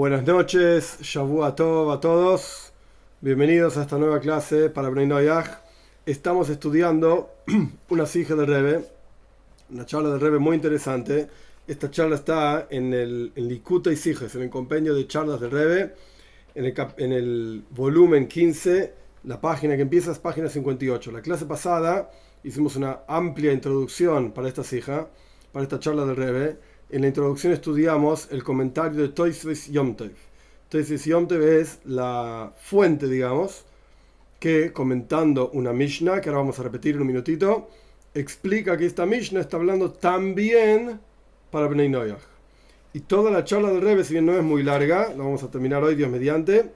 Buenas noches, Shabu Tov a todos. Bienvenidos a esta nueva clase para Bnei. Estamos estudiando una sija del Rebe, una charla del Rebe muy interesante. Esta charla está en el en y Sijes, en el compendio de charlas del Rebe, en el, en el volumen 15. La página que empieza es página 58. La clase pasada hicimos una amplia introducción para esta sija, para esta charla del Rebe en la introducción estudiamos el comentario de Toysves Yomtev. Toysves Yomtev es la fuente, digamos, que comentando una Mishnah, que ahora vamos a repetir en un minutito, explica que esta Mishnah está hablando también para Bnei Noyach. Y toda la charla del Rebbe, si bien no es muy larga, la vamos a terminar hoy, Dios mediante,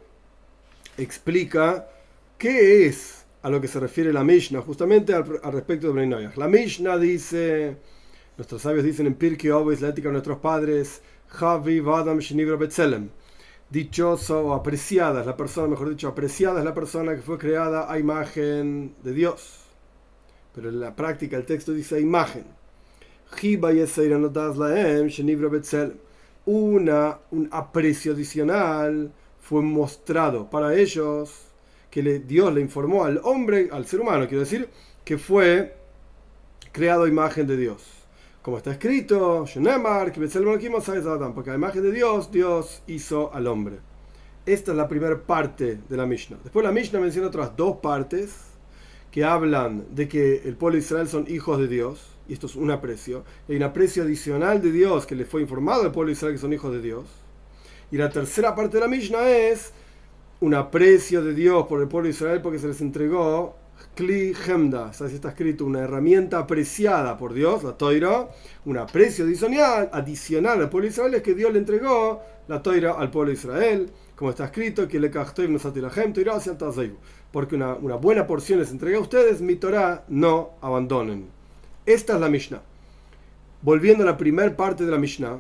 explica qué es a lo que se refiere la Mishnah, justamente al, respecto de Bnei Noyach. La Mishnah dice Nuestros sabios dicen en Pirkei Ovis, la ética de nuestros padres, Javi Vadam Shinibra Betzelem. Dichoso o apreciada es la persona, mejor dicho, apreciada es la persona que fue creada a imagen de Dios. Pero en la práctica el texto dice imagen. Una, un aprecio adicional fue mostrado para ellos que Dios le informó al hombre, al ser humano, quiero decir, que fue creado a imagen de Dios como está escrito, porque a imagen de Dios, Dios hizo al hombre. Esta es la primera parte de la Mishnah. Después la Mishnah menciona otras dos partes que hablan de que el pueblo de Israel son hijos de Dios, y esto es un aprecio. Hay un aprecio adicional de Dios que le fue informado al pueblo de Israel que son hijos de Dios. Y la tercera parte de la Mishnah es un aprecio de Dios por el pueblo de Israel porque se les entregó Kli Hemda, así está escrito, una herramienta apreciada por Dios, la Toira, un aprecio adicional, adicional al pueblo de Israel es que Dios le entregó la Toira al pueblo de Israel, como está escrito, que le porque una, buena porción les entrega a ustedes, mi Torah no abandonen. Esta es la Mishnah. Volviendo a la primera parte de la Mishnah,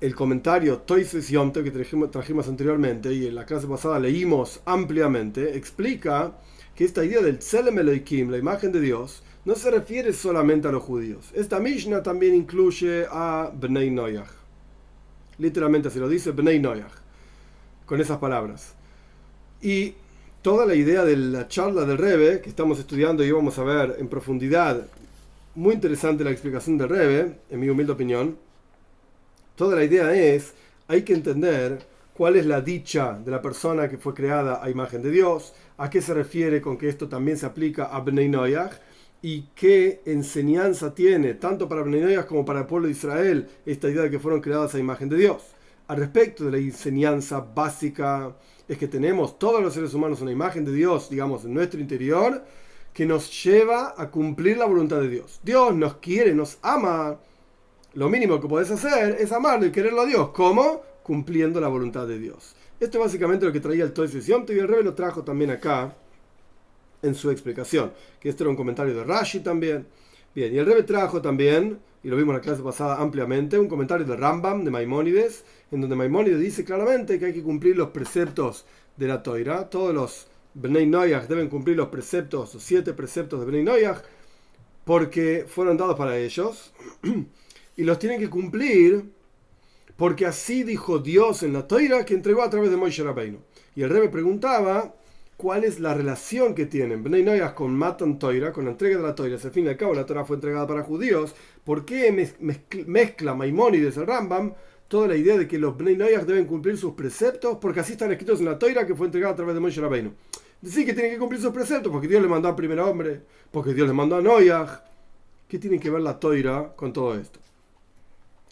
el comentario Toises Yomte que trajimos anteriormente y en la clase pasada leímos ampliamente, explica que esta idea del Tselem Elohim, la imagen de Dios, no se refiere solamente a los judíos. Esta Mishnah también incluye a Bnei Noyach. Literalmente se lo dice Bnei Noyach, con esas palabras. Y toda la idea de la charla del Rebe, que estamos estudiando y vamos a ver en profundidad, muy interesante la explicación del Rebe, en mi humilde opinión, toda la idea es, hay que entender cuál es la dicha de la persona que fue creada a imagen de Dios, a qué se refiere con que esto también se aplica a Bnei Noyach y qué enseñanza tiene tanto para Bnei como para el pueblo de Israel esta idea de que fueron creadas a imagen de Dios. Al respecto de la enseñanza básica es que tenemos todos los seres humanos una imagen de Dios, digamos, en nuestro interior, que nos lleva a cumplir la voluntad de Dios. Dios nos quiere, nos ama. Lo mínimo que puedes hacer es amarlo y quererlo a Dios. ¿Cómo? Cumpliendo la voluntad de Dios. Esto es básicamente lo que traía el Toys y el Rebe lo trajo también acá en su explicación, que este era un comentario de Rashi también. Bien, y el Rebe trajo también, y lo vimos en la clase pasada ampliamente, un comentario de Rambam, de Maimónides, en donde Maimónides dice claramente que hay que cumplir los preceptos de la Toira. Todos los Bnei Noyach deben cumplir los preceptos, los siete preceptos de Bnei Noyach, porque fueron dados para ellos, y los tienen que cumplir porque así dijo Dios en la Toira que entregó a través de Moisés Rabbeinu. Y el rey preguntaba cuál es la relación que tienen Bnei Noyach con Matan Toira, con la entrega de la Toira. Al fin y al cabo, la Torah fue entregada para judíos. ¿Por qué mezcla Maimónides el Rambam toda la idea de que los Bnei Noyach deben cumplir sus preceptos? Porque así están escritos en la Toira que fue entregada a través de Moisés Rabbeinu. Sí que tienen que cumplir sus preceptos porque Dios le mandó al primer hombre, porque Dios le mandó a Noyach. ¿Qué tiene que ver la Toira con todo esto?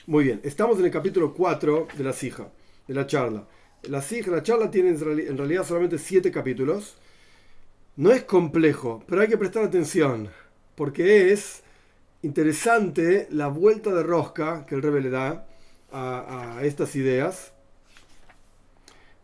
Muy bien, estamos en el capítulo 4 de la Sija, de la charla. La Sija, la charla tiene en realidad solamente 7 capítulos. No es complejo, pero hay que prestar atención, porque es interesante la vuelta de rosca que el Rebe le da a, estas ideas.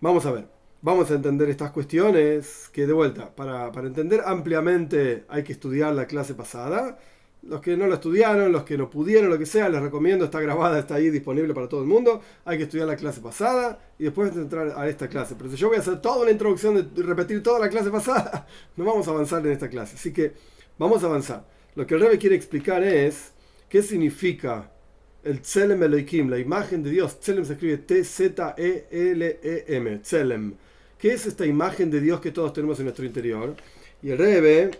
Vamos a ver, vamos a entender estas cuestiones que de vuelta, para, para entender ampliamente hay que estudiar la clase pasada los que no lo estudiaron, los que no pudieron, lo que sea, les recomiendo, está grabada, está ahí disponible para todo el mundo. Hay que estudiar la clase pasada y después entrar a esta clase. Pero si yo voy a hacer toda una introducción de repetir toda la clase pasada, no vamos a avanzar en esta clase. Así que vamos a avanzar. Lo que el Rebe quiere explicar es qué significa el Tselem Elohim, la imagen de Dios. Tselem se escribe T-Z-E-L-E-M, Tselem. ¿Qué es esta imagen de Dios que todos tenemos en nuestro interior? Y el Rebe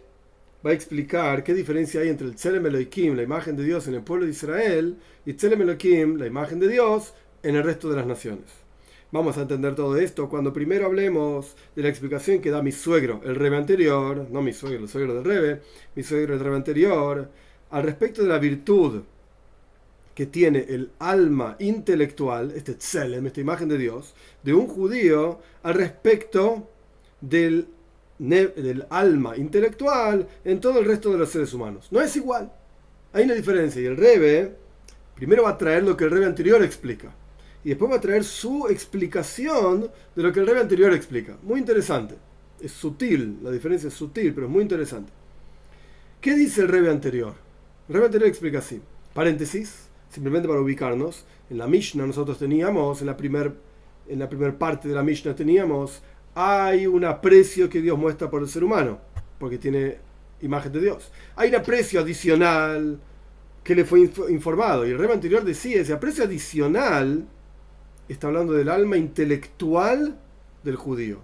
va a explicar qué diferencia hay entre el Tselem Elohim, la imagen de Dios en el pueblo de Israel, y Tselem Elohim, la imagen de Dios, en el resto de las naciones. Vamos a entender todo esto cuando primero hablemos de la explicación que da mi suegro, el Rebe anterior, no mi suegro, el suegro del Rebe, mi suegro, el Rebe anterior, al respecto de la virtud que tiene el alma intelectual, este tselem, esta imagen de Dios, de un judío al respecto del, del alma intelectual en todo el resto de los seres humanos. No es igual. Hay una diferencia y el Rebe primero va a traer lo que el Rebe anterior explica y después va a traer su explicación de lo que el Rebe anterior explica. Muy interesante. Es sutil, la diferencia es sutil, pero es muy interesante. ¿Qué dice el Rebe anterior? El Rebe anterior explica así. Paréntesis simplemente para ubicarnos, en la Mishnah nosotros teníamos, en la primera primer parte de la Mishnah teníamos, hay un aprecio que Dios muestra por el ser humano, porque tiene imagen de Dios. Hay un aprecio adicional que le fue informado, y el rey anterior decía, ese aprecio adicional está hablando del alma intelectual del judío.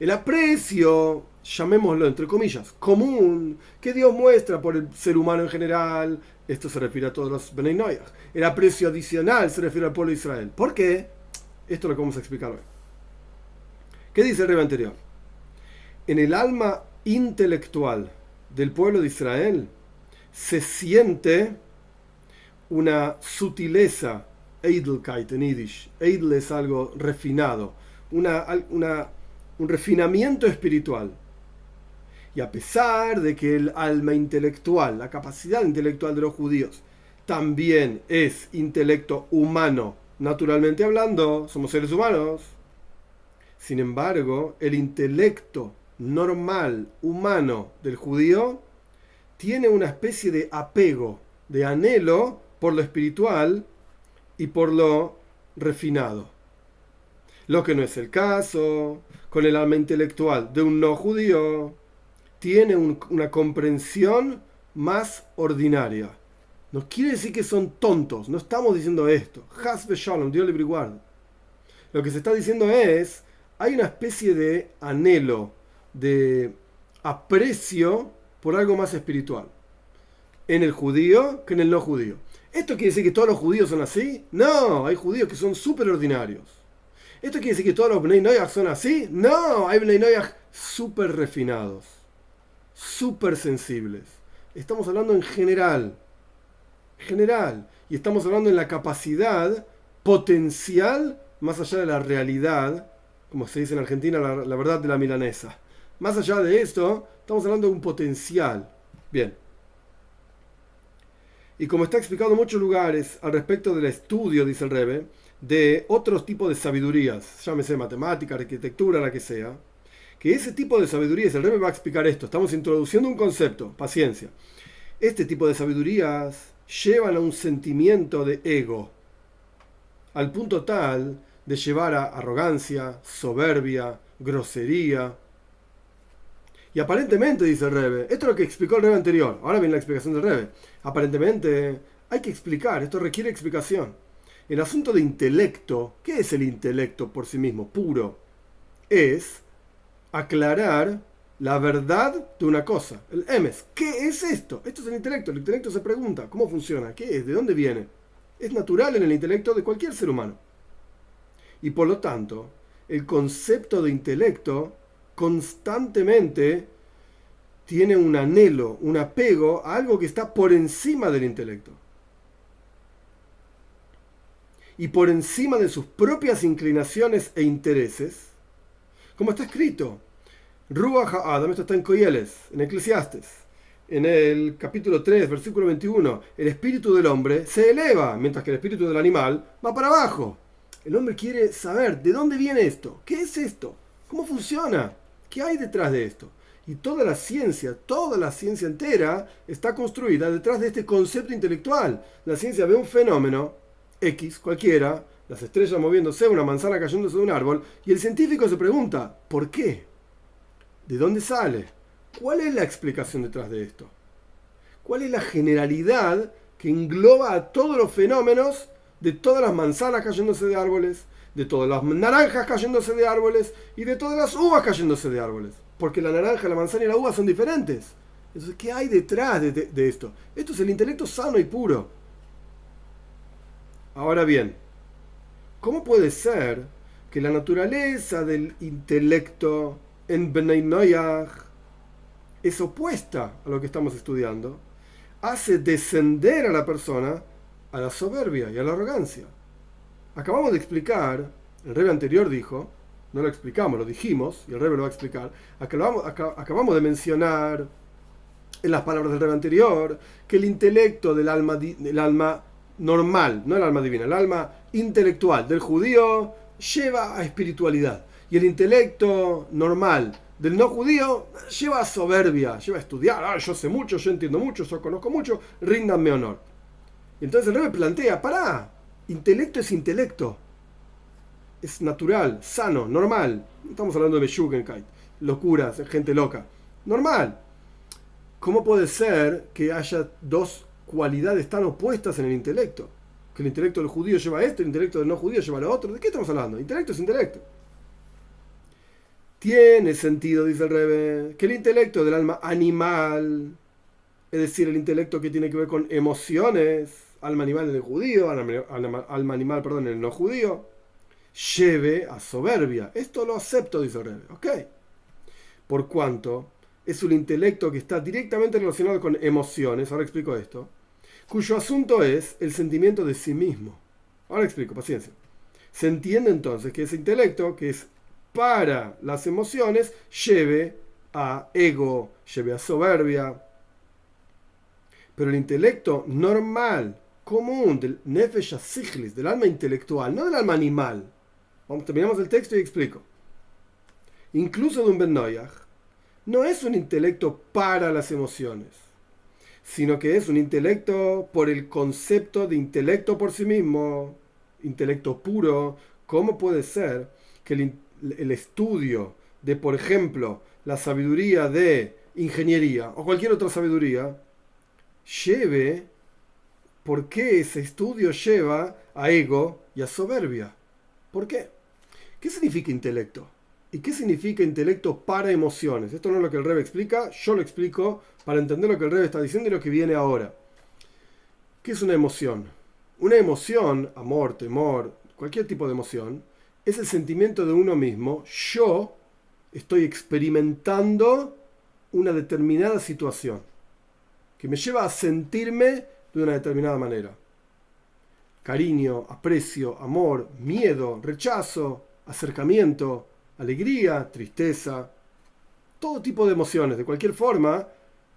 El aprecio, llamémoslo entre comillas, común, que Dios muestra por el ser humano en general, esto se refiere a todos los Benay El aprecio adicional se refiere al pueblo de Israel. ¿Por qué? Esto es lo vamos a explicar hoy. ¿Qué dice el rey anterior? En el alma intelectual del pueblo de Israel se siente una sutileza, Edelkeit en Yiddish. Edel es algo refinado, una, un refinamiento espiritual y a pesar de que el alma intelectual, la capacidad intelectual de los judíos, también es intelecto humano, naturalmente hablando, somos seres humanos. Sin embargo, el intelecto normal, humano del judío, tiene una especie de apego, de anhelo por lo espiritual y por lo refinado. Lo que no es el caso con el alma intelectual de un no judío tiene una comprensión más ordinaria. No quiere decir que son tontos, no estamos diciendo esto. Hasbe Shalom, Dios libre Lo que se está diciendo es, hay una especie de anhelo, de aprecio por algo más espiritual. En el judío que en el no judío. ¿Esto quiere decir que todos los judíos son así? No, hay judíos que son súper ordinarios. ¿Esto quiere decir que todos los Bnei Noyach son así? No, hay Bnei Noyach súper refinados súper sensibles. Estamos hablando en general. General. Y estamos hablando en la capacidad potencial más allá de la realidad, como se dice en Argentina, la, verdad de la milanesa. Más allá de esto, estamos hablando de un potencial. Bien. Y como está explicado en muchos lugares al respecto del estudio, dice el Rebe, de otros tipos de sabidurías, llámese matemática, arquitectura, la que sea, que ese tipo de sabidurías, el rey va a explicar esto, estamos introduciendo un concepto, paciencia. Este tipo de sabidurías llevan a un sentimiento de ego, al punto tal de llevar a arrogancia, soberbia, grosería. Y aparentemente, dice el Rebe, esto es lo que explicó el Rebe anterior, ahora viene la explicación del Rebe. Aparentemente hay que explicar, esto requiere explicación. El asunto de intelecto, ¿qué es el intelecto por sí mismo, puro? Es aclarar la verdad de una cosa. El emes. ¿Qué es esto? Esto es el intelecto. El intelecto se pregunta, ¿cómo funciona? ¿Qué es? ¿De dónde viene? Es natural en el intelecto de cualquier ser humano. Y por lo tanto, el concepto de intelecto constantemente tiene un anhelo, un apego a algo que está por encima del intelecto. Y por encima de sus propias inclinaciones e intereses, como está escrito, Ruach Adam, esto está en Coyeles, en Eclesiastes, en el capítulo 3, versículo 21, el espíritu del hombre se eleva, mientras que el espíritu del animal va para abajo. El hombre quiere saber de dónde viene esto, qué es esto, cómo funciona, qué hay detrás de esto. Y toda la ciencia, toda la ciencia entera está construida detrás de este concepto intelectual. La ciencia ve un fenómeno X, cualquiera, las estrellas moviéndose, una manzana cayéndose de un árbol, y el científico se pregunta, ¿por qué? ¿De dónde sale? ¿Cuál es la explicación detrás de esto? ¿Cuál es la generalidad que engloba a todos los fenómenos de todas las manzanas cayéndose de árboles, de todas las naranjas cayéndose de árboles y de todas las uvas cayéndose de árboles. Porque la naranja, la manzana y la uva son diferentes. Entonces, ¿qué hay detrás de, esto? Esto es el intelecto sano y puro. Ahora bien, ¿cómo puede ser que la naturaleza del intelecto en Benay es opuesta a lo que estamos estudiando? Hace descender a la persona a la soberbia y a la arrogancia. Acabamos de explicar, el rey anterior dijo, no lo explicamos, lo dijimos, y el rey lo va a explicar, acabamos, acabamos de mencionar en las palabras del rey anterior que el intelecto del alma, del alma normal, no el alma divina, el alma intelectual del judío lleva a espiritualidad. Y el intelecto normal del no judío lleva a soberbia, lleva a estudiar. Ah, yo sé mucho, yo entiendo mucho, yo conozco mucho, ríndanme honor. Entonces el rey plantea, pará, intelecto es intelecto. Es natural, sano, normal. No estamos hablando de Shugenkeit, locuras, gente loca. Normal. ¿Cómo puede ser que haya dos cualidades tan opuestas en el intelecto? Que el intelecto del judío lleva esto, el intelecto del no judío lleva lo otro. ¿De qué estamos hablando? Intelecto es intelecto. Tiene sentido, dice el Rebe, que el intelecto del alma animal, es decir, el intelecto que tiene que ver con emociones, alma animal en el judío, alma animal, perdón, en el no judío, lleve a soberbia. Esto lo acepto, dice Rebe. ¿Ok? Por cuanto es un intelecto que está directamente relacionado con emociones, ahora explico esto, cuyo asunto es el sentimiento de sí mismo. Ahora explico, paciencia. Se entiende entonces que ese intelecto, que es para las emociones, lleve a ego, lleve a soberbia. Pero el intelecto normal, común, del nefesh siglis, del alma intelectual, no del alma animal. Vamos, terminamos el texto y explico. Incluso de un Ben no es un intelecto para las emociones sino que es un intelecto por el concepto de intelecto por sí mismo, intelecto puro. ¿Cómo puede ser que el, estudio de, por ejemplo, la sabiduría de ingeniería o cualquier otra sabiduría lleve, ¿por qué ese estudio lleva a ego y a soberbia? ¿Por qué? ¿Qué significa intelecto? ¿Y qué significa intelecto para emociones? Esto no es lo que el Rebe explica, yo lo explico para entender lo que el Rebe está diciendo y lo que viene ahora. ¿Qué es una emoción? Una emoción, amor, temor, cualquier tipo de emoción, es el sentimiento de uno mismo. Yo estoy experimentando una determinada situación que me lleva a sentirme de una determinada manera. Cariño, aprecio, amor, miedo, rechazo, acercamiento, alegría, tristeza, todo tipo de emociones, de cualquier forma,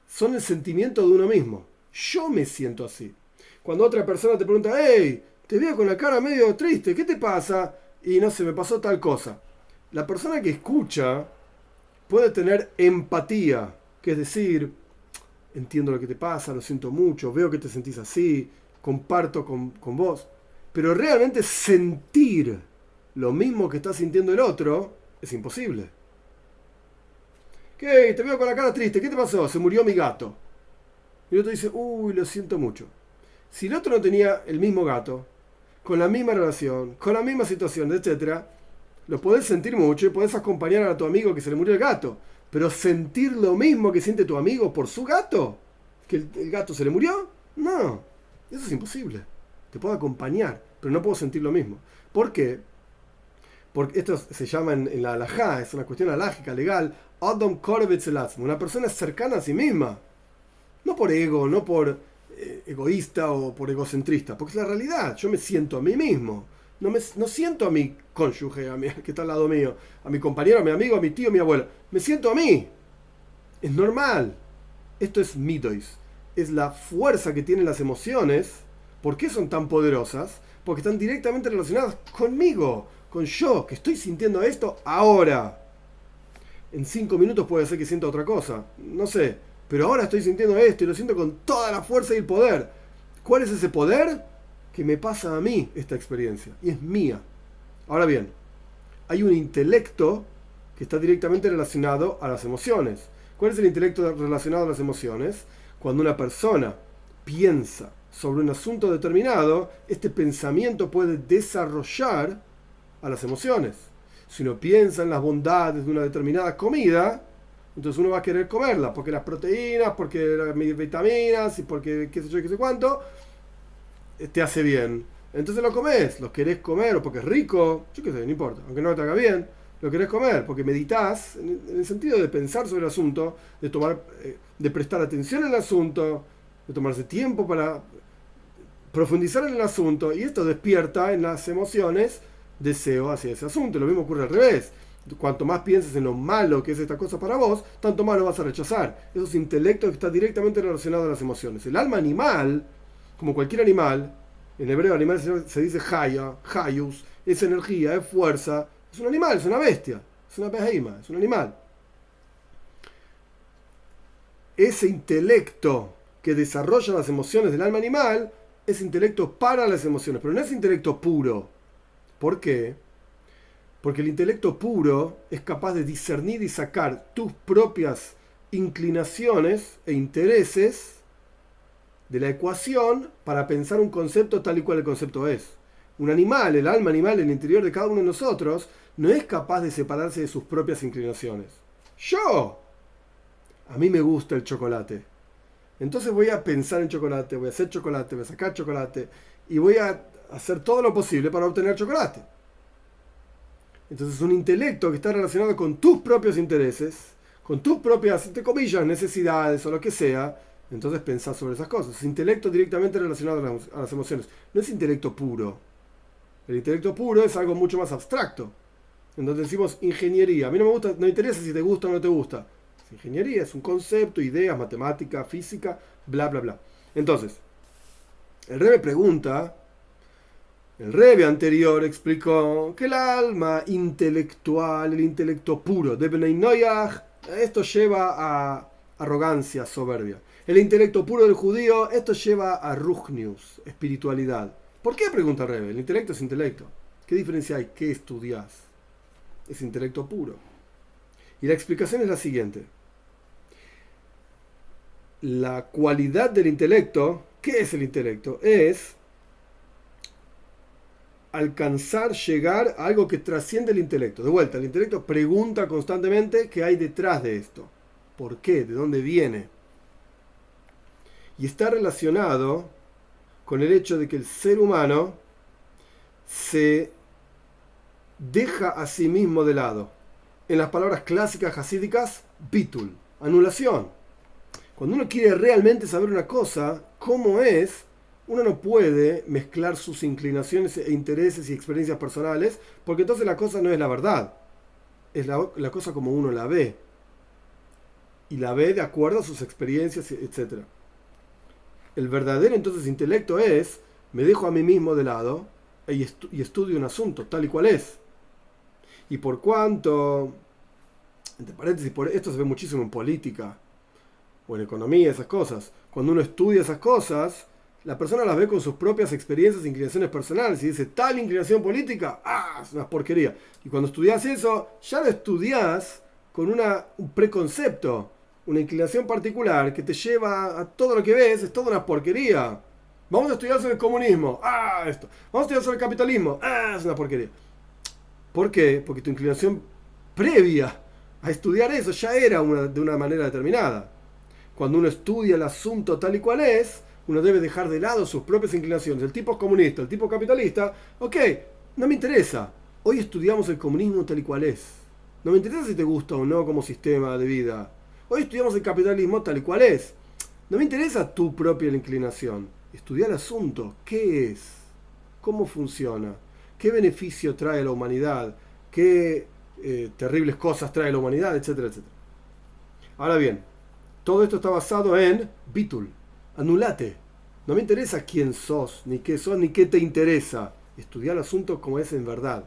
son el sentimiento de uno mismo. Yo me siento así. Cuando otra persona te pregunta, hey, te veo con la cara medio triste, ¿qué te pasa? Y no sé, me pasó tal cosa. La persona que escucha puede tener empatía, que es decir, entiendo lo que te pasa, lo siento mucho, veo que te sentís así, comparto con, con vos. Pero realmente sentir lo mismo que está sintiendo el otro es imposible. ¿Qué? Te veo con la cara triste. ¿Qué te pasó? Se murió mi gato. Y el otro dice, uy, lo siento mucho. Si el otro no tenía el mismo gato, con la misma relación, con la misma situación, etc., lo podés sentir mucho y podés acompañar a tu amigo que se le murió el gato. Pero sentir lo mismo que siente tu amigo por su gato, que el, gato se le murió, no. Eso es imposible. Te puedo acompañar, pero no puedo sentir lo mismo. ¿Por qué? porque esto se llama en, la halajá, es una cuestión alágica, legal, Adam una persona cercana a sí misma, no por ego, no por eh, egoísta o por egocentrista, porque es la realidad, yo me siento a mí mismo, no, me, no siento a mi cónyuge, a mi, que está al lado mío, a mi compañero, a mi amigo, a mi tío, a mi abuelo, me siento a mí, es normal, esto es midois, es la fuerza que tienen las emociones, ¿por qué son tan poderosas? Porque están directamente relacionadas conmigo, con yo, que estoy sintiendo esto ahora. En cinco minutos puede ser que sienta otra cosa, no sé, pero ahora estoy sintiendo esto y lo siento con toda la fuerza y el poder. ¿Cuál es ese poder? Que me pasa a mí esta experiencia y es mía. Ahora bien, hay un intelecto que está directamente relacionado a las emociones. ¿Cuál es el intelecto relacionado a las emociones? Cuando una persona piensa sobre un asunto determinado, este pensamiento puede desarrollar a las emociones. Si uno piensa en las bondades de una determinada comida, entonces uno va a querer comerla, porque las proteínas, porque las vitaminas y porque qué sé yo, qué sé cuánto, te hace bien. Entonces lo comes, lo querés comer o porque es rico, yo qué sé, no importa, aunque no te haga bien, lo querés comer, porque meditas en el sentido de pensar sobre el asunto, de tomar, eh, de prestar atención al asunto, de tomarse tiempo para profundizar en el asunto, y esto despierta en las emociones deseo hacia ese asunto. Lo mismo ocurre al revés. Cuanto más pienses en lo malo que es esta cosa para vos, tanto más lo vas a rechazar. Eso es intelecto que está directamente relacionado a las emociones. El alma animal, como cualquier animal, en hebreo animal se dice haya, hayus, es energía, es fuerza, es un animal, es una bestia, es una beheima, es un animal. Ese intelecto que desarrolla las emociones del alma animal es intelecto para las emociones, pero no es intelecto puro. ¿Por qué? Porque el intelecto puro es capaz de discernir y sacar tus propias inclinaciones e intereses de la ecuación para pensar un concepto tal y cual el concepto es. Un animal, el alma animal, el interior de cada uno de nosotros, no es capaz de separarse de sus propias inclinaciones. Yo, a mí me gusta el chocolate. Entonces voy a pensar en chocolate, voy a hacer chocolate, voy a sacar chocolate y voy a hacer todo lo posible para obtener chocolate. Entonces es un intelecto que está relacionado con tus propios intereses, con tus propias, entre comillas, necesidades o lo que sea. Entonces pensás sobre esas cosas. Es intelecto directamente relacionado a las, emociones. No es intelecto puro. El intelecto puro es algo mucho más abstracto. Entonces decimos ingeniería. A mí no me gusta, no interesa si te gusta o no te gusta. ingeniería, es un concepto, ideas, matemática, física, bla, bla, bla. Entonces, el rey me pregunta el Rebe anterior explicó que el alma intelectual, el intelecto puro de Benay esto lleva a arrogancia, soberbia. El intelecto puro del judío, esto lleva a Ruchnius, espiritualidad. ¿Por qué? Pregunta Rebe. El intelecto es intelecto. ¿Qué diferencia hay? ¿Qué estudias? Es intelecto puro. Y la explicación es la siguiente. La cualidad del intelecto, ¿qué es el intelecto? Es alcanzar, llegar a algo que trasciende el intelecto. De vuelta, el intelecto pregunta constantemente qué hay detrás de esto. ¿Por qué? ¿De dónde viene? Y está relacionado con el hecho de que el ser humano se deja a sí mismo de lado. En las palabras clásicas hasídicas, bitul, anulación. Cuando uno quiere realmente saber una cosa, cómo es, uno no puede mezclar sus inclinaciones e intereses y experiencias personales, porque entonces la cosa no es la verdad, es la, cosa como uno la ve, y la ve de acuerdo a sus experiencias, etc. El verdadero entonces intelecto es, me dejo a mí mismo de lado y, y estudio un asunto tal y cual es. Y por cuanto, entre paréntesis, por, esto se ve muchísimo en política o en economía, esas cosas. Cuando uno estudia esas cosas, la persona las ve con sus propias experiencias e inclinaciones personales y dice, tal inclinación política, ah, es una porquería. Y cuando estudias eso, ya lo estudias con una, un preconcepto, una inclinación particular que te lleva a todo lo que ves, es toda una porquería. Vamos a estudiar sobre el comunismo, ah, esto. Vamos a estudiar sobre el capitalismo, ah, es una porquería. ¿Por qué? Porque tu inclinación previa a estudiar eso ya era de una manera determinada. Cuando uno estudia el asunto tal y cual es, uno debe dejar de lado sus propias inclinaciones. El tipo comunista, el tipo capitalista, ok, no me interesa. Hoy estudiamos el comunismo tal y cual es. No me interesa si te gusta o no como sistema de vida. Hoy estudiamos el capitalismo tal y cual es. No me interesa tu propia inclinación. Estudiar el asunto. ¿Qué es? ¿Cómo funciona? ¿Qué beneficio trae la humanidad? ¿Qué eh, terribles cosas trae la humanidad? Etcétera, etcétera. Ahora bien, todo esto está basado en Bitul, anulate. No me interesa quién sos, ni qué sos, ni qué te interesa. Estudiar el asunto como es en verdad.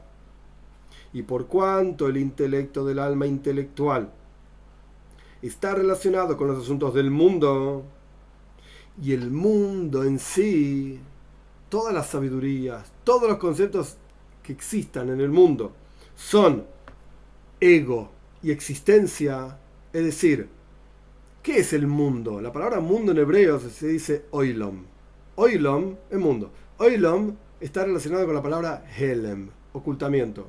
Y por cuanto el intelecto del alma intelectual está relacionado con los asuntos del mundo, y el mundo en sí, todas las sabidurías, todos los conceptos que existan en el mundo son ego y existencia, es decir, ¿Qué es el mundo? La palabra mundo en hebreo se dice oilom. Oilom, el mundo. Oilom está relacionado con la palabra Helem, ocultamiento.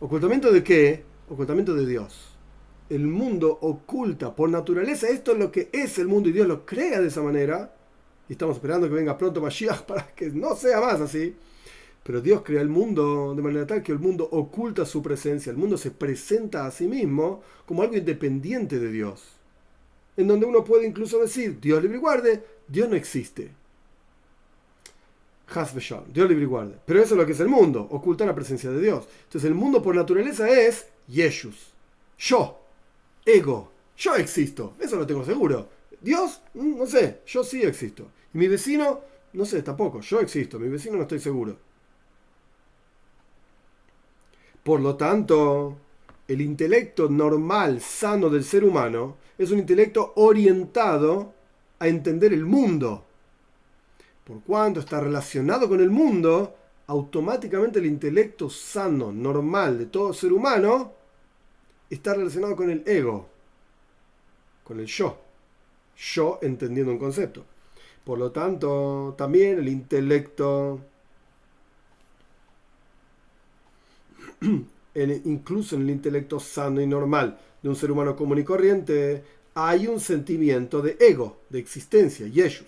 ¿Ocultamiento de qué? Ocultamiento de Dios. El mundo oculta por naturaleza, esto es lo que es el mundo y Dios lo crea de esa manera. Y estamos esperando que venga pronto Mashiach para que no sea más así. Pero Dios crea el mundo de manera tal que el mundo oculta su presencia, el mundo se presenta a sí mismo como algo independiente de Dios. En donde uno puede incluso decir, Dios libre y guarde, Dios no existe. Dios libre y guarde. Pero eso es lo que es el mundo, oculta la presencia de Dios. Entonces el mundo por naturaleza es Yeshus. Yo, ego, yo existo, eso lo tengo seguro. Dios, mm, no sé, yo sí existo. Y mi vecino, no sé, tampoco, yo existo, mi vecino no estoy seguro. Por lo tanto, el intelecto normal, sano del ser humano, es un intelecto orientado a entender el mundo. Por cuanto está relacionado con el mundo, automáticamente el intelecto sano, normal de todo ser humano, está relacionado con el ego, con el yo. Yo entendiendo un concepto. Por lo tanto, también el intelecto incluso en el intelecto sano y normal de un ser humano común y corriente, hay un sentimiento de ego, de existencia, yeshus,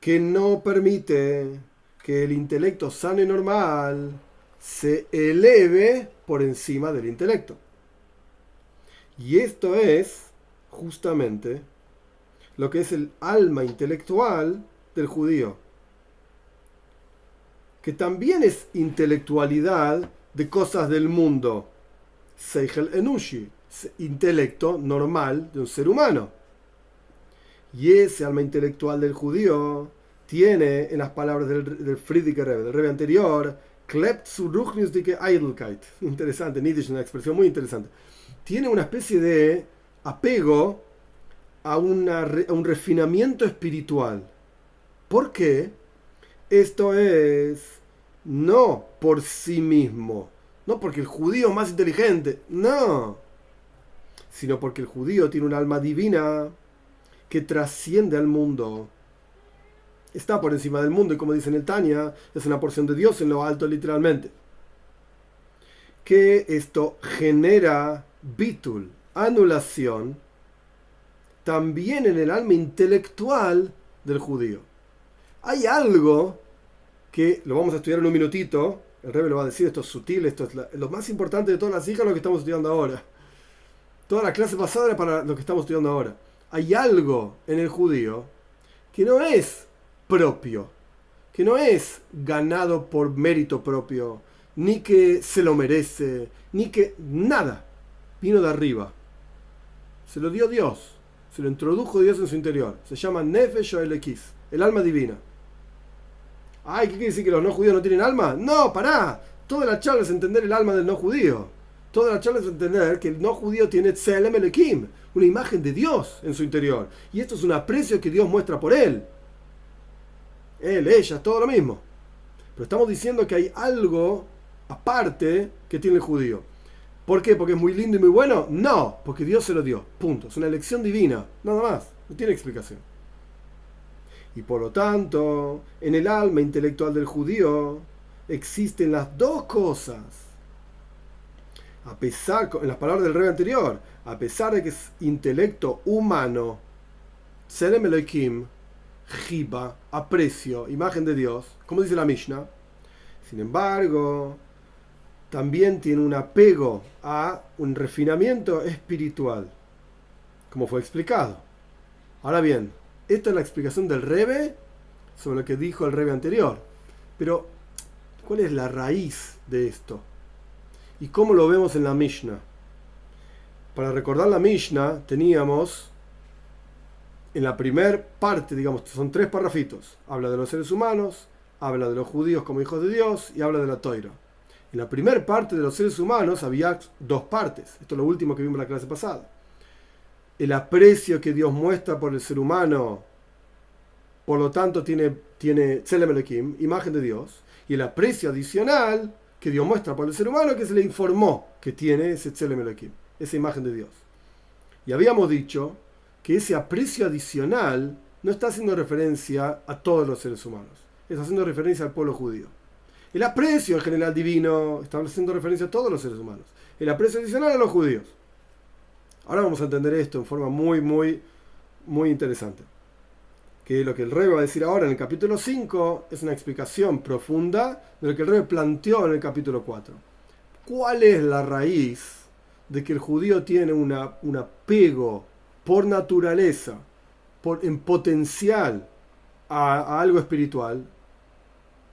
que no permite que el intelecto sano y normal se eleve por encima del intelecto. Y esto es justamente lo que es el alma intelectual del judío que también es intelectualidad de cosas del mundo. Seichel Enushi, intelecto normal de un ser humano. Y ese alma intelectual del judío tiene, en las palabras del, del Friedrich Rebbe, del Rebbe anterior, Zu Eitelkeit. Interesante, Nietzsche, una expresión muy interesante. Tiene una especie de apego a, a un refinamiento espiritual. ¿Por qué? Esto es no por sí mismo, no porque el judío es más inteligente, no, sino porque el judío tiene un alma divina que trasciende al mundo. Está por encima del mundo y como dice Tania, es una porción de Dios en lo alto literalmente. Que esto genera bitul, anulación, también en el alma intelectual del judío. Hay algo que lo vamos a estudiar en un minutito, el Rebe lo va a decir, esto es sutil, esto es lo más importante de todas las hijas, lo que estamos estudiando ahora. Toda la clase pasada era para lo que estamos estudiando ahora. Hay algo en el judío que no es propio, que no es ganado por mérito propio, ni que se lo merece, ni que nada vino de arriba. Se lo dio Dios, se lo introdujo Dios en su interior. Se llama Nefesh o el alma divina. Ay, ¿qué quiere decir que los no judíos no tienen alma? No, pará. Toda la charla es entender el alma del no judío. Toda la charla es entender que el no judío tiene Tselem Elohim, una imagen de Dios en su interior. Y esto es un aprecio que Dios muestra por él. Él, ella, todo lo mismo. Pero estamos diciendo que hay algo aparte que tiene el judío. ¿Por qué? ¿Porque es muy lindo y muy bueno? No, porque Dios se lo dio. Punto. Es una elección divina. Nada más. No tiene explicación. Y por lo tanto, en el alma intelectual del judío existen las dos cosas. A pesar, en las palabras del rey anterior, a pesar de que es intelecto humano, Serem Elohim, Jiba, aprecio, imagen de Dios, como dice la Mishnah, sin embargo, también tiene un apego a un refinamiento espiritual, como fue explicado. Ahora bien, esta es la explicación del Rebe sobre lo que dijo el Rebe anterior. Pero, ¿cuál es la raíz de esto? ¿Y cómo lo vemos en la Mishnah? Para recordar la Mishnah teníamos en la primer parte, digamos, son tres parrafitos. Habla de los seres humanos, habla de los judíos como hijos de Dios y habla de la toira. En la primera parte de los seres humanos había dos partes. Esto es lo último que vimos en la clase pasada el aprecio que Dios muestra por el ser humano, por lo tanto tiene, tiene imagen de Dios, y el aprecio adicional que Dios muestra por el ser humano que se le informó que tiene ese Tselem esa imagen de Dios. Y habíamos dicho que ese aprecio adicional no está haciendo referencia a todos los seres humanos, está haciendo referencia al pueblo judío. El aprecio en general divino está haciendo referencia a todos los seres humanos. El aprecio adicional a los judíos. Ahora vamos a entender esto en forma muy, muy, muy interesante. Que lo que el rey va a decir ahora en el capítulo 5 es una explicación profunda de lo que el rey planteó en el capítulo 4. ¿Cuál es la raíz de que el judío tiene una, un apego por naturaleza, por, en potencial a, algo espiritual?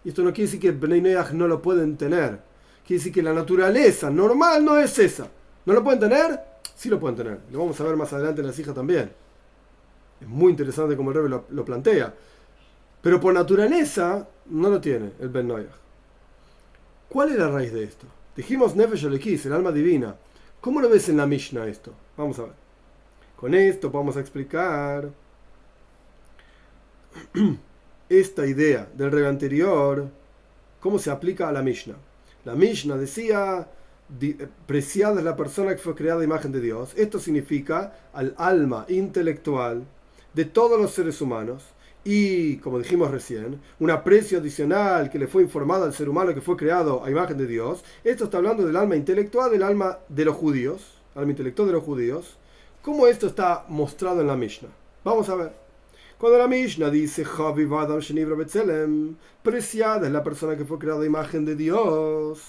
Y esto no quiere decir que Bnei no lo pueden tener. Quiere decir que la naturaleza normal no es esa. ¿No lo pueden tener? Sí lo pueden tener. Lo vamos a ver más adelante en las hijas también. Es muy interesante como el rey lo, plantea. Pero por naturaleza no lo tiene el Ben ¿Cuál es la raíz de esto? Dijimos Nefesh Olekis, el alma divina. ¿Cómo lo ves en la Mishnah esto? Vamos a ver. Con esto vamos a explicar esta idea del rey anterior, cómo se aplica a la Mishnah. La Mishnah decía, preciada es la persona que fue creada a imagen de Dios. Esto significa al alma intelectual de todos los seres humanos y, como dijimos recién, un aprecio adicional que le fue informado al ser humano que fue creado a imagen de Dios. Esto está hablando del alma intelectual, del alma de los judíos, alma intelectual de los judíos. ¿Cómo esto está mostrado en la Mishnah? Vamos a ver. Cuando la Mishnah dice, preciada es la persona que fue creada a imagen de Dios.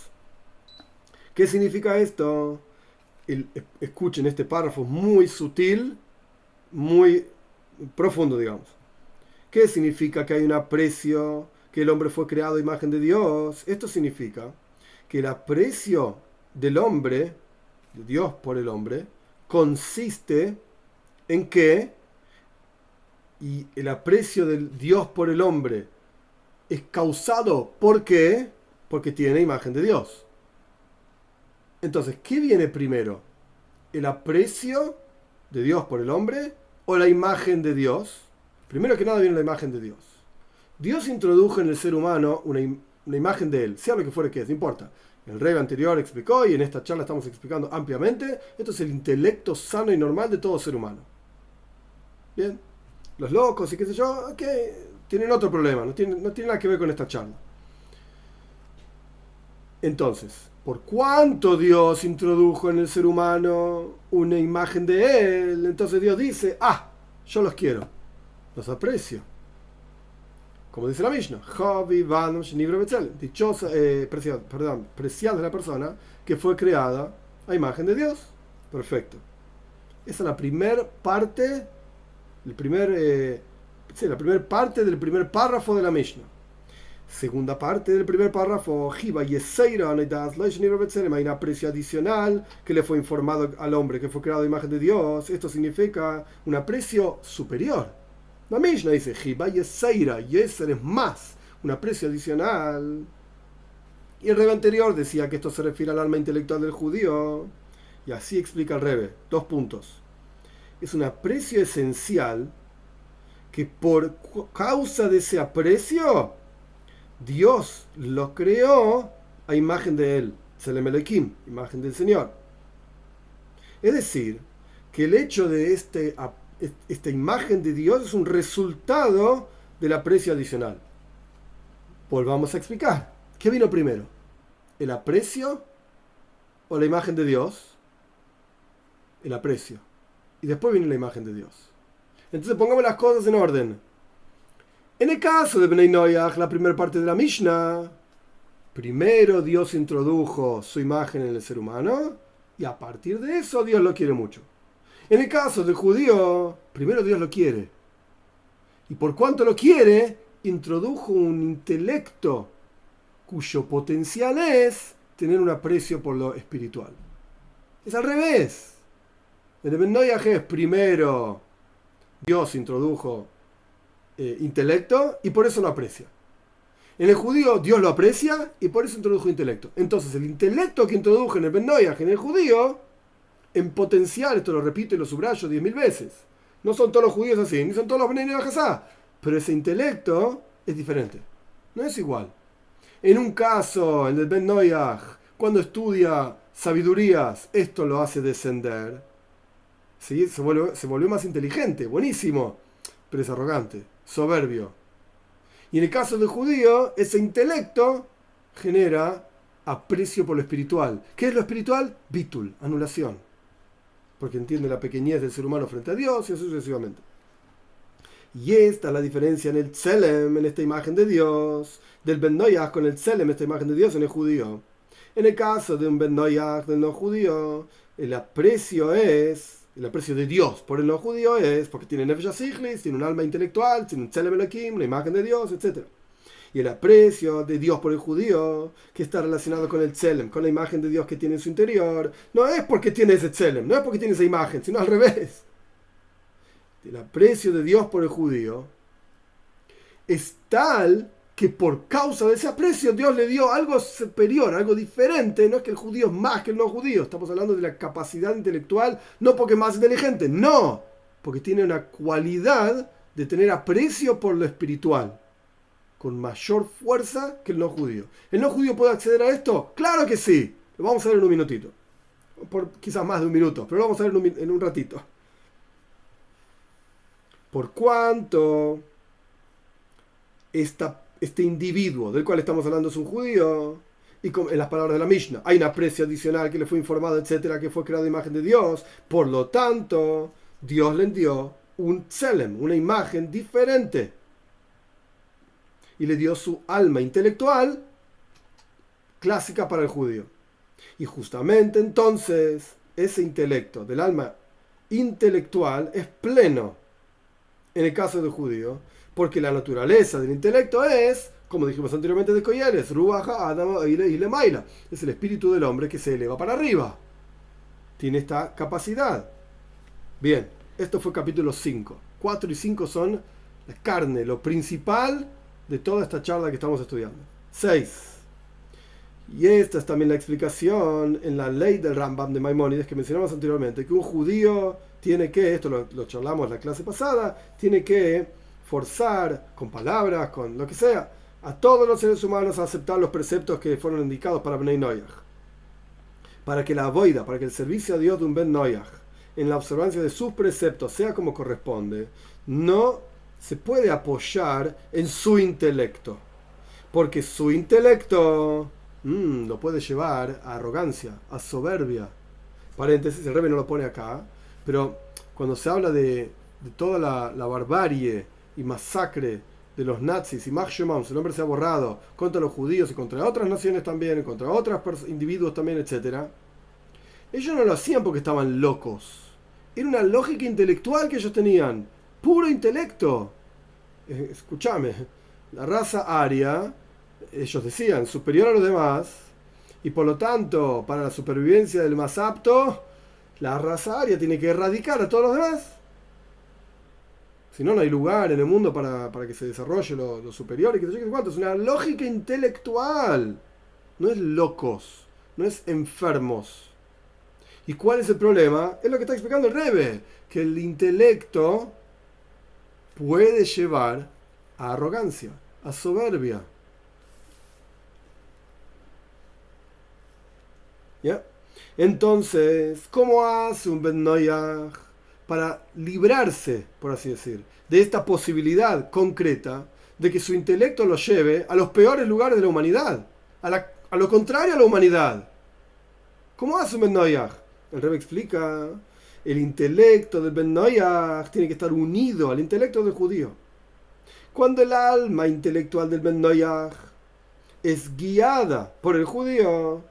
¿Qué significa esto? escuchen este párrafo muy sutil, muy profundo, digamos. ¿Qué significa que hay un aprecio, que el hombre fue creado a imagen de Dios? Esto significa que el aprecio del hombre, de Dios por el hombre, consiste en que, y el aprecio del Dios por el hombre es causado, ¿por qué? Porque tiene imagen de Dios. Entonces, ¿qué viene primero? ¿El aprecio de Dios por el hombre o la imagen de Dios? Primero que nada viene la imagen de Dios. Dios introdujo en el ser humano una, imagen de él, sea lo que fuere que es, no importa. El rey anterior explicó y en esta charla estamos explicando ampliamente. Esto es el intelecto sano y normal de todo ser humano. Bien, los locos y qué sé yo, que tienen otro problema, no no tiene nada que ver con esta charla. Entonces, por cuánto Dios introdujo en el ser humano una imagen de él, entonces Dios dice, ah, yo los quiero los aprecio. Como dice la Mishnah, dichosa, eh, perdón, preciada es la persona que fue creada a imagen de Dios. Perfecto. Esa es la primera parte, el primer, eh, la primera parte del primer párrafo de la Mishnah. Segunda parte del primer párrafo, hay un aprecio adicional que le fue informado al hombre que fue creado a imagen de Dios. Esto significa un aprecio superior la Mishnah dice, Seira, Yeser es más, un aprecio adicional. Y el Rebe anterior decía que esto se refiere al alma intelectual del judío. Y así explica el Rebe. Dos puntos. Es un aprecio esencial que por causa de ese aprecio, Dios lo creó a imagen de él. Selemelekim, imagen del Señor. Es decir, que el hecho de este aprecio esta imagen de Dios es un resultado del aprecio adicional. Volvamos a explicar. ¿Qué vino primero? ¿El aprecio o la imagen de Dios? El aprecio. Y después viene la imagen de Dios. Entonces pongamos las cosas en orden. En el caso de Bnei Noyach, la primera parte de la Mishnah, primero Dios introdujo su imagen en el ser humano y a partir de eso Dios lo quiere mucho. En el caso del judío, primero Dios lo quiere. Y por cuanto lo quiere, introdujo un intelecto cuyo potencial es tener un aprecio por lo espiritual. Es al revés. En el es primero Dios introdujo eh, intelecto y por eso lo aprecia. En el judío Dios lo aprecia y por eso introdujo intelecto. Entonces el intelecto que introdujo en el Ben en el judío en potencial, esto lo repito y lo subrayo diez mil veces. No son todos los judíos así, ni son todos los Bnei pero ese intelecto es diferente. No es igual. En un caso, el Ben Noyach, cuando estudia sabidurías, esto lo hace descender. Se, vuelve, se volvió más inteligente, buenísimo. pero es arrogante, soberbio. Y en el caso del judío, ese intelecto genera aprecio por lo espiritual. ¿Qué es lo espiritual? Bitul, anulación. Porque entiende la pequeñez del ser humano frente a Dios y así sucesivamente. Y esta es la diferencia en el Tselem, en esta imagen de Dios, del Ben con el Tselem, esta imagen de Dios en el judío. En el caso de un Ben del no judío, el aprecio es, el aprecio de Dios por el no judío es, porque tiene Nefesh tiene un alma intelectual, tiene un Tselem Elohim, la imagen de Dios, etc. Y el aprecio de Dios por el judío, que está relacionado con el Tselem, con la imagen de Dios que tiene en su interior, no es porque tiene ese Tselem, no es porque tiene esa imagen, sino al revés el aprecio de Dios por el judío es tal que por causa de ese aprecio Dios le dio algo superior, algo diferente. No es que el judío es más que el no judío. Estamos hablando de la capacidad intelectual, no porque es más inteligente, no, porque tiene una cualidad de tener aprecio por lo espiritual, con mayor fuerza que el no judío. ¿El no judío puede acceder a esto? Claro que sí. Lo vamos a ver en un minutito. Por quizás más de un minuto, pero lo vamos a ver en un, en un ratito. Por cuanto este individuo del cual estamos hablando es un judío, y en las palabras de la Mishnah, hay una aprecio adicional que le fue informado, etcétera, que fue creado imagen de Dios, por lo tanto, Dios le dio un tselem, una imagen diferente, y le dio su alma intelectual clásica para el judío. Y justamente entonces, ese intelecto del alma intelectual es pleno en el caso del judío, porque la naturaleza del intelecto es, como dijimos anteriormente de Koyeles, Ruaja, Adam y Lemaila. Es el espíritu del hombre que se eleva para arriba. Tiene esta capacidad. Bien, esto fue capítulo 5. 4 y 5 son la carne, lo principal de toda esta charla que estamos estudiando. 6. Y esta es también la explicación en la ley del Rambam de Maimónides que mencionamos anteriormente, que un judío tiene que, esto lo, charlamos en la clase pasada, tiene que forzar con palabras, con lo que sea, a todos los seres humanos a aceptar los preceptos que fueron indicados para Bnei Noyach. Para que la boida, para que el servicio a Dios de un Ben Noyach, en la observancia de sus preceptos, sea como corresponde, no se puede apoyar en su intelecto. Porque su intelecto Mm, lo puede llevar a arrogancia, a soberbia. Paréntesis, el rebe no lo pone acá, pero cuando se habla de, toda la, barbarie y masacre de los nazis y Max el hombre se ha borrado contra los judíos y contra otras naciones también, contra otros individuos también, etc. Ellos no lo hacían porque estaban locos. Era una lógica intelectual que ellos tenían, puro intelecto. Eh, escúchame, la raza aria ellos decían, superior a los demás, y por lo tanto, para la supervivencia del más apto, la raza aria tiene que erradicar a todos los demás. Si no, no hay lugar en el mundo para, que se desarrolle lo, superior y que se cuánto. Es una lógica intelectual. No es locos, no es enfermos. ¿Y cuál es el problema? Es lo que está explicando el Rebe, que el intelecto puede llevar a arrogancia, a soberbia. Entonces, ¿cómo hace un Ben para librarse, por así decir, de esta posibilidad concreta de que su intelecto lo lleve a los peores lugares de la humanidad, a, lo contrario a la humanidad? ¿Cómo hace un Ben El Rebbe explica, el intelecto del Ben tiene que estar unido al intelecto del judío. Cuando el alma intelectual del Ben es guiada por el judío,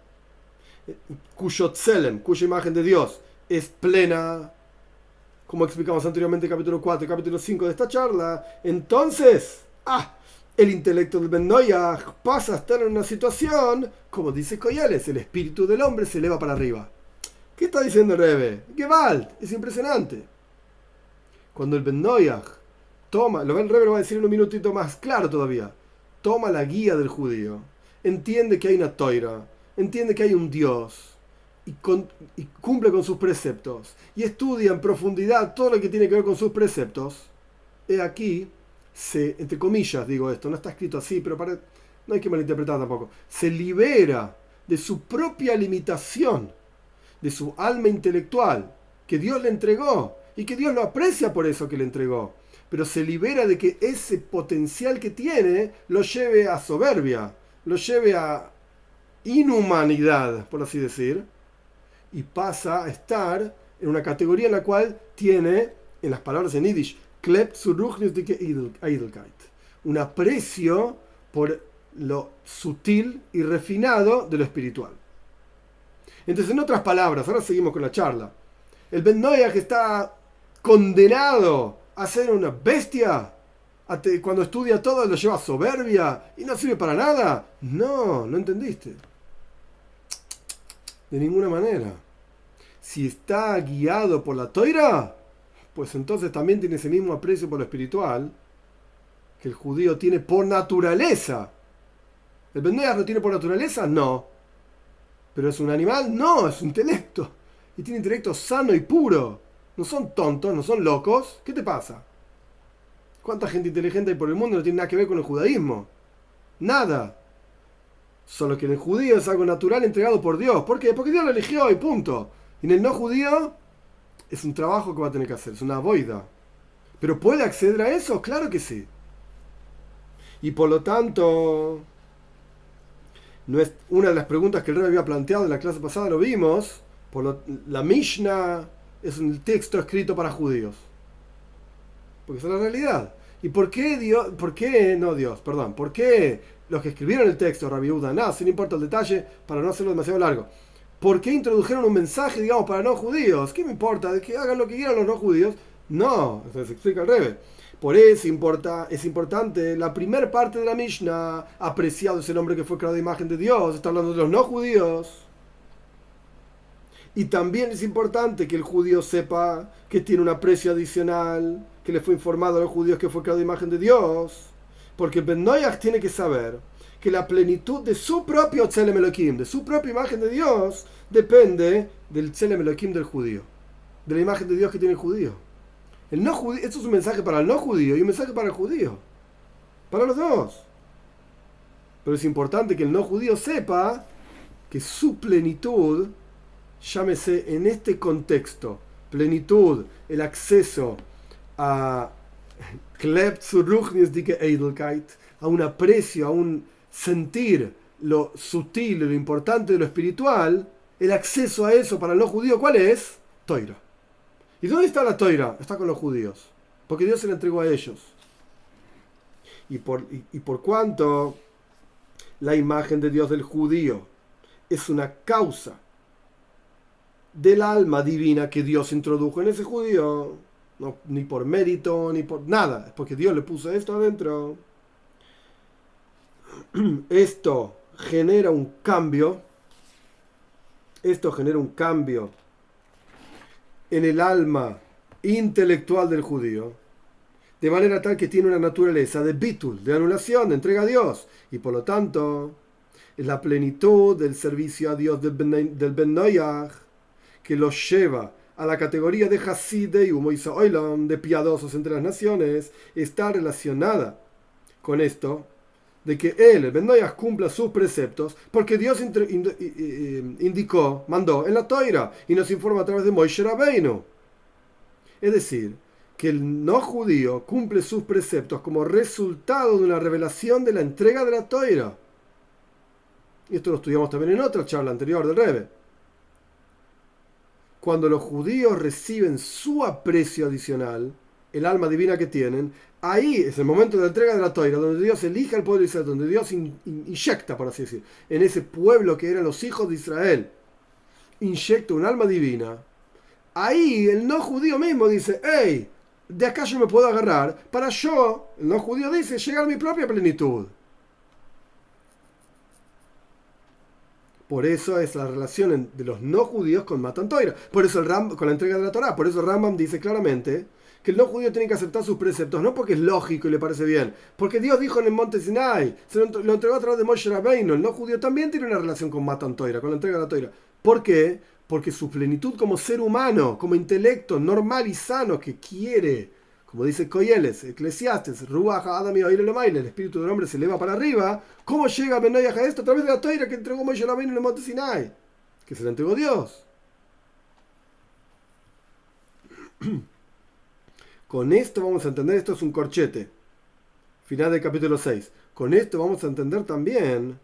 cuyo tselem, cuya imagen de Dios es plena, como explicamos anteriormente en capítulo 4 y capítulo 5 de esta charla, entonces, ah, el intelecto del Ben pasa a estar en una situación, como dice Coyales, el espíritu del hombre se eleva para arriba. ¿Qué está diciendo Rebe? Gewalt, es impresionante. Cuando el Ben toma, lo el Rebe lo va a decir en un minutito más claro todavía, toma la guía del judío, entiende que hay una toira, entiende que hay un Dios y, cumple con sus preceptos y estudia en profundidad todo lo que tiene que ver con sus preceptos, he aquí, se, entre comillas digo esto, no está escrito así, pero para, no hay que malinterpretar tampoco, se libera de su propia limitación, de su alma intelectual que Dios le entregó y que Dios lo aprecia por eso que le entregó, pero se libera de que ese potencial que tiene lo lleve a soberbia, lo lleve a inhumanidad, por así decir, y pasa a estar en una categoría en la cual tiene, en las palabras en Yiddish, un aprecio por lo sutil y refinado de lo espiritual. Entonces, en otras palabras, ahora seguimos con la charla. El Ben que está condenado a ser una bestia. Cuando estudia todo lo lleva a soberbia y no sirve para nada. No, no entendiste. De ninguna manera. Si está guiado por la toira, pues entonces también tiene ese mismo aprecio por lo espiritual que el judío tiene por naturaleza. ¿El Bendeas lo tiene por naturaleza? No. ¿Pero es un animal? No, es un intelecto. Y tiene intelecto sano y puro. No son tontos, no son locos. ¿Qué te pasa? ¿Cuánta gente inteligente hay por el mundo no tiene nada que ver con el judaísmo? Nada. Solo que en el judío es algo natural entregado por Dios. ¿Por qué? Porque Dios lo eligió y punto. Y en el no judío es un trabajo que va a tener que hacer, es una boida. ¿Pero puede acceder a eso? Claro que sí. Y por lo tanto, no es una de las preguntas que el rey había planteado en la clase pasada, lo vimos, por la Mishnah es un texto escrito para judíos. Porque esa es la realidad. ¿Y por qué Dios, por qué, no Dios, perdón, por qué los que escribieron el texto, Rabbi nada, sin importa el detalle, para no hacerlo demasiado largo, ¿por qué introdujeron un mensaje, digamos, para no judíos? ¿Qué me importa? Que hagan lo que quieran los no judíos. No, se explica al revés. Por eso importa, es importante la primera parte de la Mishnah, apreciado ese nombre que fue creado de imagen de Dios, está hablando de los no judíos. Y también es importante que el judío sepa que tiene un aprecio adicional, que le fue informado a los judíos que fue creado de imagen de Dios. Porque Ben tiene que saber que la plenitud de su propio Tzelem Elohim, de su propia imagen de Dios, depende del Tzelem Elohim del judío, de la imagen de Dios que tiene el judío. El no judío, esto es un mensaje para el no judío y un mensaje para el judío. Para los dos. Pero es importante que el no judío sepa que su plenitud, llámese en este contexto, plenitud, el acceso a a un aprecio, a un sentir lo sutil, lo importante de lo espiritual, el acceso a eso para el no judío, ¿cuál es? Toira. ¿Y dónde está la toira? Está con los judíos. Porque Dios se la entregó a ellos. Y por, y, por cuanto la imagen de Dios del judío es una causa del alma divina que Dios introdujo en ese judío, no, ni por mérito, ni por nada, es porque Dios le puso esto adentro. Esto genera un cambio, esto genera un cambio en el alma intelectual del judío, de manera tal que tiene una naturaleza de bitul, de anulación, de entrega a Dios, y por lo tanto la plenitud del servicio a Dios del Ben, del que lo lleva a la categoría de Hasidei y de piadosos entre las naciones, está relacionada con esto de que él, el Ben cumpla sus preceptos, porque Dios indicó, mandó en la Toira y nos informa a través de Moishe Rabbeinu. Es decir, que el no judío cumple sus preceptos como resultado de una revelación de la entrega de la Toira. Y esto lo estudiamos también en otra charla anterior del Rebe. Cuando los judíos reciben su aprecio adicional, el alma divina que tienen, ahí es el momento de la entrega de la toira, donde Dios elige al pueblo de Israel, donde Dios inyecta, por así decir, en ese pueblo que eran los hijos de Israel, inyecta un alma divina. Ahí el no judío mismo dice, hey, de acá yo me puedo agarrar para yo, el no judío dice, llegar a mi propia plenitud. Por eso es la relación de los no judíos con Matan Toira. Por eso el Ram, con la entrega de la Torah. Por eso Rambam dice claramente que el no judío tiene que aceptar sus preceptos, no porque es lógico y le parece bien, porque Dios dijo en el monte Sinai, se lo, entregó a través de Moshe Rabbeinu, el no judío también tiene una relación con Matan Toira, con la entrega de la Toira. ¿Por qué? Porque su plenitud como ser humano, como intelecto normal y sano que quiere, como dice Coyeles, Eclesiastes, Ruach Adam y el espíritu del hombre se eleva para arriba, ¿cómo llega Benoyah a esto? A través de la Toira que entregó Moshe Rabbeinu en el monte Sinai, que se la entregó Dios. Con esto vamos a entender, esto es un corchete. Final del capítulo 6. Con esto vamos a entender también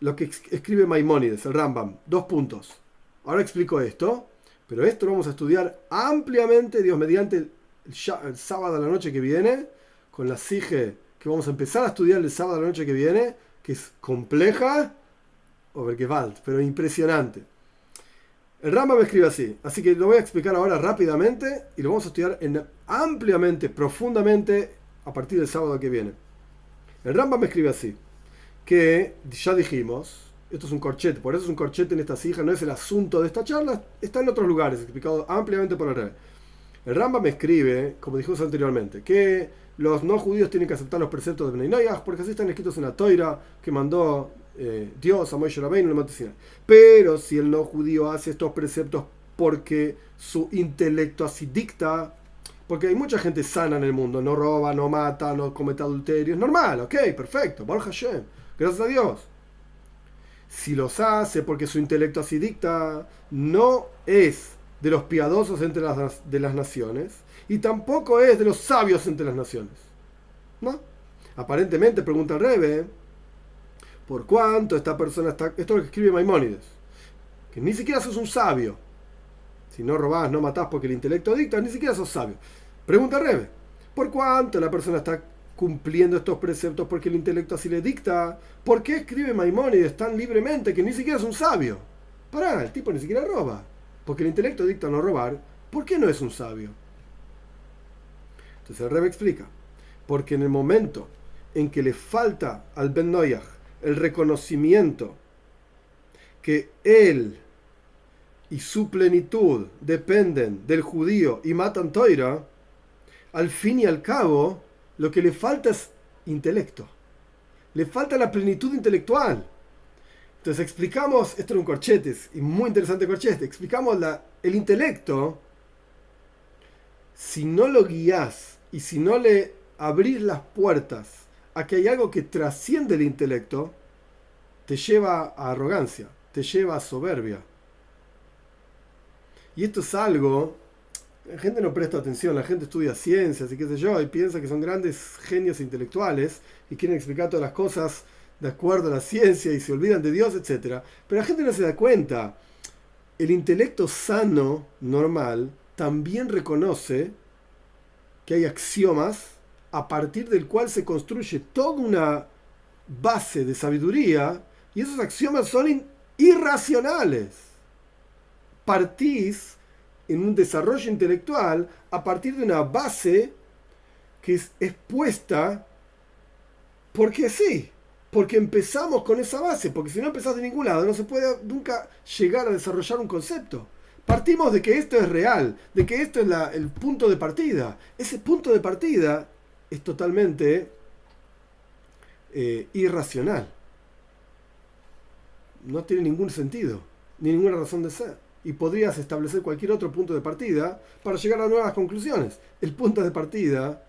lo que escribe Maimónides, el Rambam. Dos puntos. Ahora explico esto, pero esto lo vamos a estudiar ampliamente, Dios mediante, el, sábado a la noche que viene, con la SIGE que vamos a empezar a estudiar el sábado a la noche que viene, que es compleja, o Overgewalt, pero impresionante. El Rambam me escribe así, así que lo voy a explicar ahora rápidamente y lo vamos a estudiar en, ampliamente, profundamente, a partir del sábado que viene. El Rambam me escribe así, que ya dijimos, esto es un corchete, por eso es un corchete en esta hijas, no es el asunto de esta charla, está en otros lugares, explicado ampliamente por el rey. El Rambam me escribe, como dijimos anteriormente, que los no judíos tienen que aceptar los preceptos de Bnei porque así están escritos en la toira que mandó eh, Dios a Moisés Rabbeinu el Monte Pero si el no judío hace estos preceptos porque su intelecto así dicta, porque hay mucha gente sana en el mundo, no roba, no mata, no comete adulterio, es normal, ok, perfecto, Baruch Hashem, gracias a Dios si los hace porque su intelecto así dicta, no es de los piadosos entre las, de las naciones y tampoco es de los sabios entre las naciones. ¿No? Aparentemente, pregunta el Rebe, ¿por cuánto esta persona está... Esto es lo que escribe Maimónides, que ni siquiera sos un sabio. Si no robás, no matás porque el intelecto dicta, ni siquiera sos sabio. Pregunta Rebe, ¿por cuánto la persona está cumpliendo estos preceptos porque el intelecto así le dicta. ¿Por qué escribe Maimónides tan libremente que ni siquiera es un sabio? Pará, el tipo ni siquiera roba. Porque el intelecto dicta no robar. ¿Por qué no es un sabio? Entonces el Rebbe explica. Porque en el momento en que le falta al Ben Noyach el reconocimiento que él y su plenitud dependen del judío y matan Toira, al fin y al cabo, lo que le falta es intelecto. Le falta la plenitud intelectual. Entonces explicamos, esto era un corchete, y muy interesante corchete, explicamos la, el intelecto, si no lo guías y si no le abrís las puertas a que hay algo que trasciende el intelecto, te lleva a arrogancia, te lleva a soberbia. Y esto es algo la gente no presta atención, la gente estudia ciencias y qué sé yo, y piensa que son grandes genios intelectuales y quieren explicar todas las cosas de acuerdo a la ciencia y se olvidan de Dios, etc. Pero la gente no se da cuenta. El intelecto sano, normal, también reconoce que hay axiomas a partir del cual se construye toda una base de sabiduría y esos axiomas son irracionales. Partís en un desarrollo intelectual a partir de una base que es expuesta porque sí, porque empezamos con esa base, porque si no empezás de ningún lado no se puede nunca llegar a desarrollar un concepto. Partimos de que esto es real, de que esto es el punto de partida. Ese punto de partida es totalmente eh, irracional. No tiene ningún sentido, ni ninguna razón de ser y podrías establecer cualquier otro punto de partida para llegar a nuevas conclusiones. El punto de partida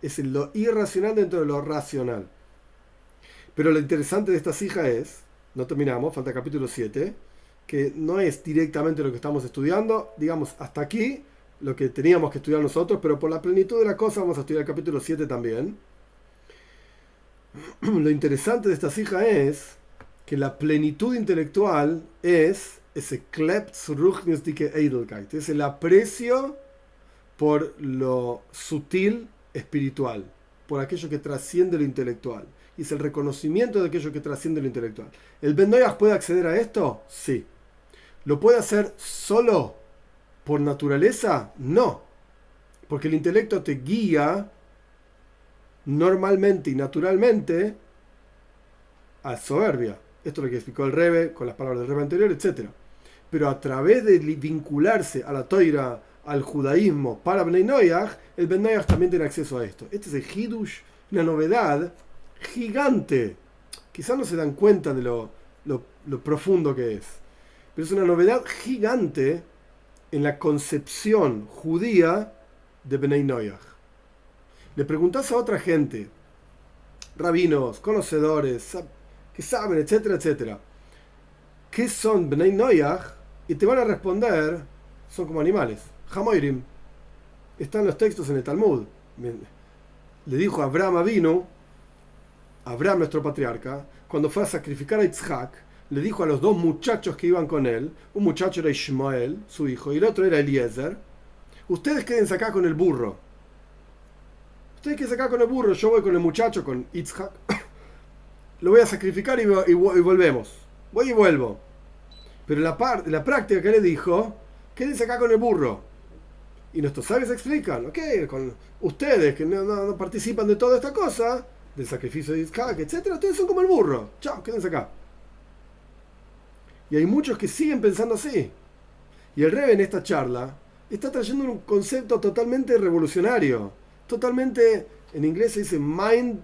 es lo irracional dentro de lo racional. Pero lo interesante de esta hija es, no terminamos, falta capítulo 7, que no es directamente lo que estamos estudiando, digamos, hasta aquí lo que teníamos que estudiar nosotros, pero por la plenitud de la cosa vamos a estudiar el capítulo 7 también. Lo interesante de esta hija es que la plenitud intelectual es ese Edelkeit, es el aprecio por lo sutil espiritual, por aquello que trasciende lo intelectual. Y es el reconocimiento de aquello que trasciende lo intelectual. ¿El Ben puede acceder a esto? Sí. ¿Lo puede hacer solo por naturaleza? No. Porque el intelecto te guía normalmente y naturalmente a soberbia. Esto es lo que explicó el Rebe con las palabras del Rebe anterior, etc pero a través de vincularse a la toira, al judaísmo para Bnei Noyach, el Ben también tiene acceso a esto. Este es el Hidush, una novedad gigante. Quizás no se dan cuenta de lo, profundo que es, pero es una novedad gigante en la concepción judía de Bnei Noyach. Le preguntas a otra gente, rabinos, conocedores, que saben, etcétera, etcétera, ¿qué son Bnei Noyach? Y te van a responder, son como animales. Hamoirim. están los textos en el Talmud. Le dijo Abraham vino, Abraham nuestro patriarca, cuando fue a sacrificar a Isaac, le dijo a los dos muchachos que iban con él, un muchacho era Ishmael, su hijo, y el otro era Eliezer, ustedes quédense acá con el burro. Ustedes quédense acá con el burro, yo voy con el muchacho, con Isaac, lo voy a sacrificar y, y, volvemos. Voy y vuelvo. Pero la, la práctica que le dijo, quédense acá con el burro. Y nuestros sabios explican, ok, con ustedes que no, participan de toda esta cosa, del sacrificio de Isaac, etc., ustedes son como el burro. Chao, quédense acá. Y hay muchos que siguen pensando así. Y el Rebe en esta charla está trayendo un concepto totalmente revolucionario, totalmente, en inglés se dice mind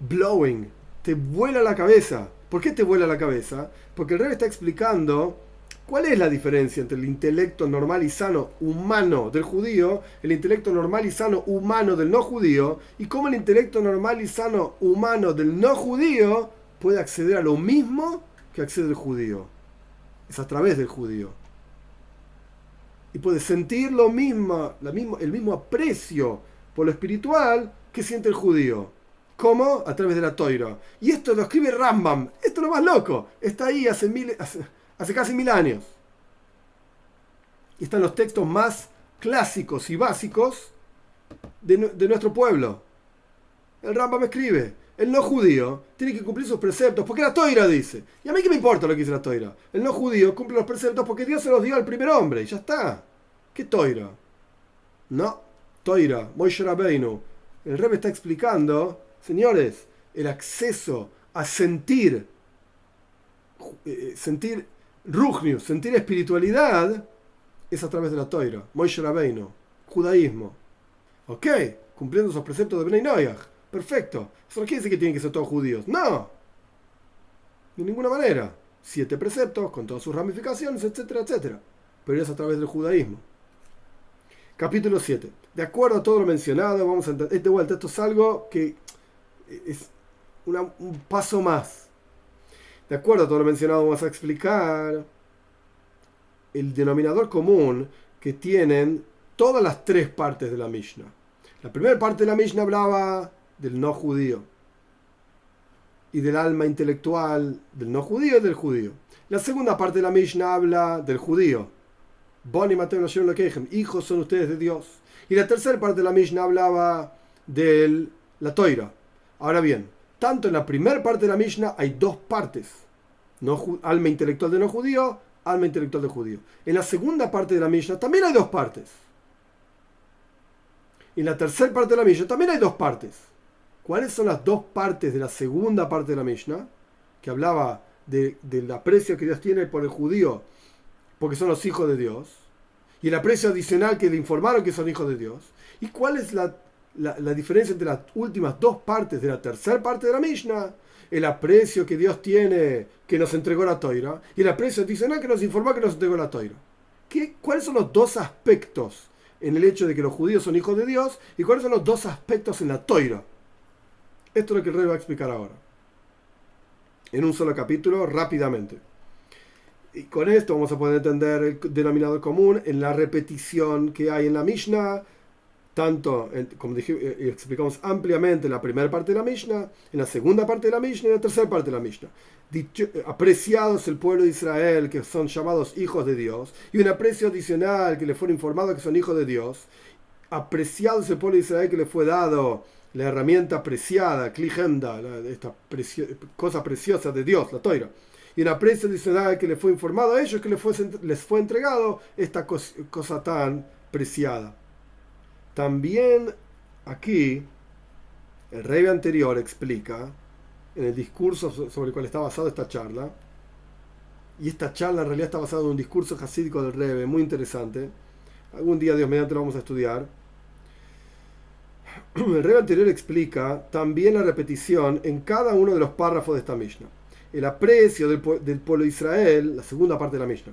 blowing, te vuela la cabeza. ¿Por qué te vuela la cabeza? Porque el Rebe está explicando cuál es la diferencia entre el intelecto normal y sano humano del judío, el intelecto normal y sano humano del no judío, y cómo el intelecto normal y sano humano del no judío puede acceder a lo mismo que accede el judío. Es a través del judío. Y puede sentir lo mismo, la mismo, el mismo aprecio por lo espiritual que siente el judío. ¿Cómo? A través de la toira. Y esto lo escribe Rambam. Esto es lo más loco. Está ahí hace, mil, hace, casi mil años. Y están los textos más clásicos y básicos de, de nuestro pueblo. El Rambam escribe, el no judío tiene que cumplir sus preceptos, porque la toira dice. ¿Y a mí qué me importa lo que dice la toira? El no judío cumple los preceptos porque Dios se los dio al primer hombre, y ya está. ¿Qué toira? No, toira, Moishe Rabbeinu. El rey está explicando, señores, el acceso a sentir, eh, sentir rugnius, sentir espiritualidad, es a través de la toira, Moishe Rabbeinu, judaísmo. ¿Ok? Cumpliendo esos preceptos de Bnei Perfecto. Eso no quiere decir que tienen que ser todos judíos. No. De ninguna manera. Siete preceptos con todas sus ramificaciones, etcétera, etcétera. Pero es a través del judaísmo. Capítulo 7. De acuerdo a todo lo mencionado, vamos a entender. De vuelta, esto es algo que es un paso más. De acuerdo a todo lo mencionado, vamos a explicar el denominador común que tienen todas las tres partes de la Mishnah. La primera parte de la Mishnah hablaba del no judío y del alma intelectual del no judío y del judío. La segunda parte de la Mishnah habla del judío. Boni Mateo hijos son ustedes de Dios. Y la tercera parte de la Mishnah hablaba de la toira. Ahora bien, tanto en la primera parte de la Mishnah hay dos partes. No, alma intelectual de no judío, alma intelectual de judío. En la segunda parte de la Mishnah también hay dos partes. Y en la tercera parte de la Mishnah también hay dos partes. ¿Cuáles son las dos partes de la segunda parte de la Mishnah? Que hablaba del aprecio que Dios tiene por el judío, porque son los hijos de Dios. Y el aprecio adicional que le informaron que son hijos de Dios. ¿Y cuál es la, diferencia entre las últimas dos partes de la tercera parte de la Mishnah? El aprecio que Dios tiene que nos entregó la toira y el aprecio adicional que nos informó que nos entregó la toira. ¿Qué, ¿Cuáles son los dos aspectos en el hecho de que los judíos son hijos de Dios y cuáles son los dos aspectos en la toira? Esto es lo que el rey va a explicar ahora. En un solo capítulo, rápidamente. Y con esto vamos a poder entender el denominador común en la repetición que hay en la Mishnah, tanto, como dije, eh, explicamos ampliamente en la primera parte de la Mishnah, en la segunda parte de la Mishnah y en la tercera parte de la Mishnah. Eh, apreciados el pueblo de Israel, que son llamados hijos de Dios, y un aprecio adicional que le fue informado que son hijos de Dios. Apreciados el pueblo de Israel que le fue dado la herramienta preciada, Klijemda, esta cosa preciosa de Dios, la toira. Y en aprecio adicional que le fue informado a ellos que les fue, les fue entregado esta cosa, tan preciada. También aquí el rey anterior explica en el discurso sobre el cual está basada esta charla, y esta charla en realidad está basada en un discurso jasídico del Rebe muy interesante. Algún día, Dios mediante, lo vamos a estudiar el rey anterior explica también la repetición en cada uno de los párrafos de esta Mishnah. El aprecio del, pueblo de Israel, la segunda parte de la Mishnah,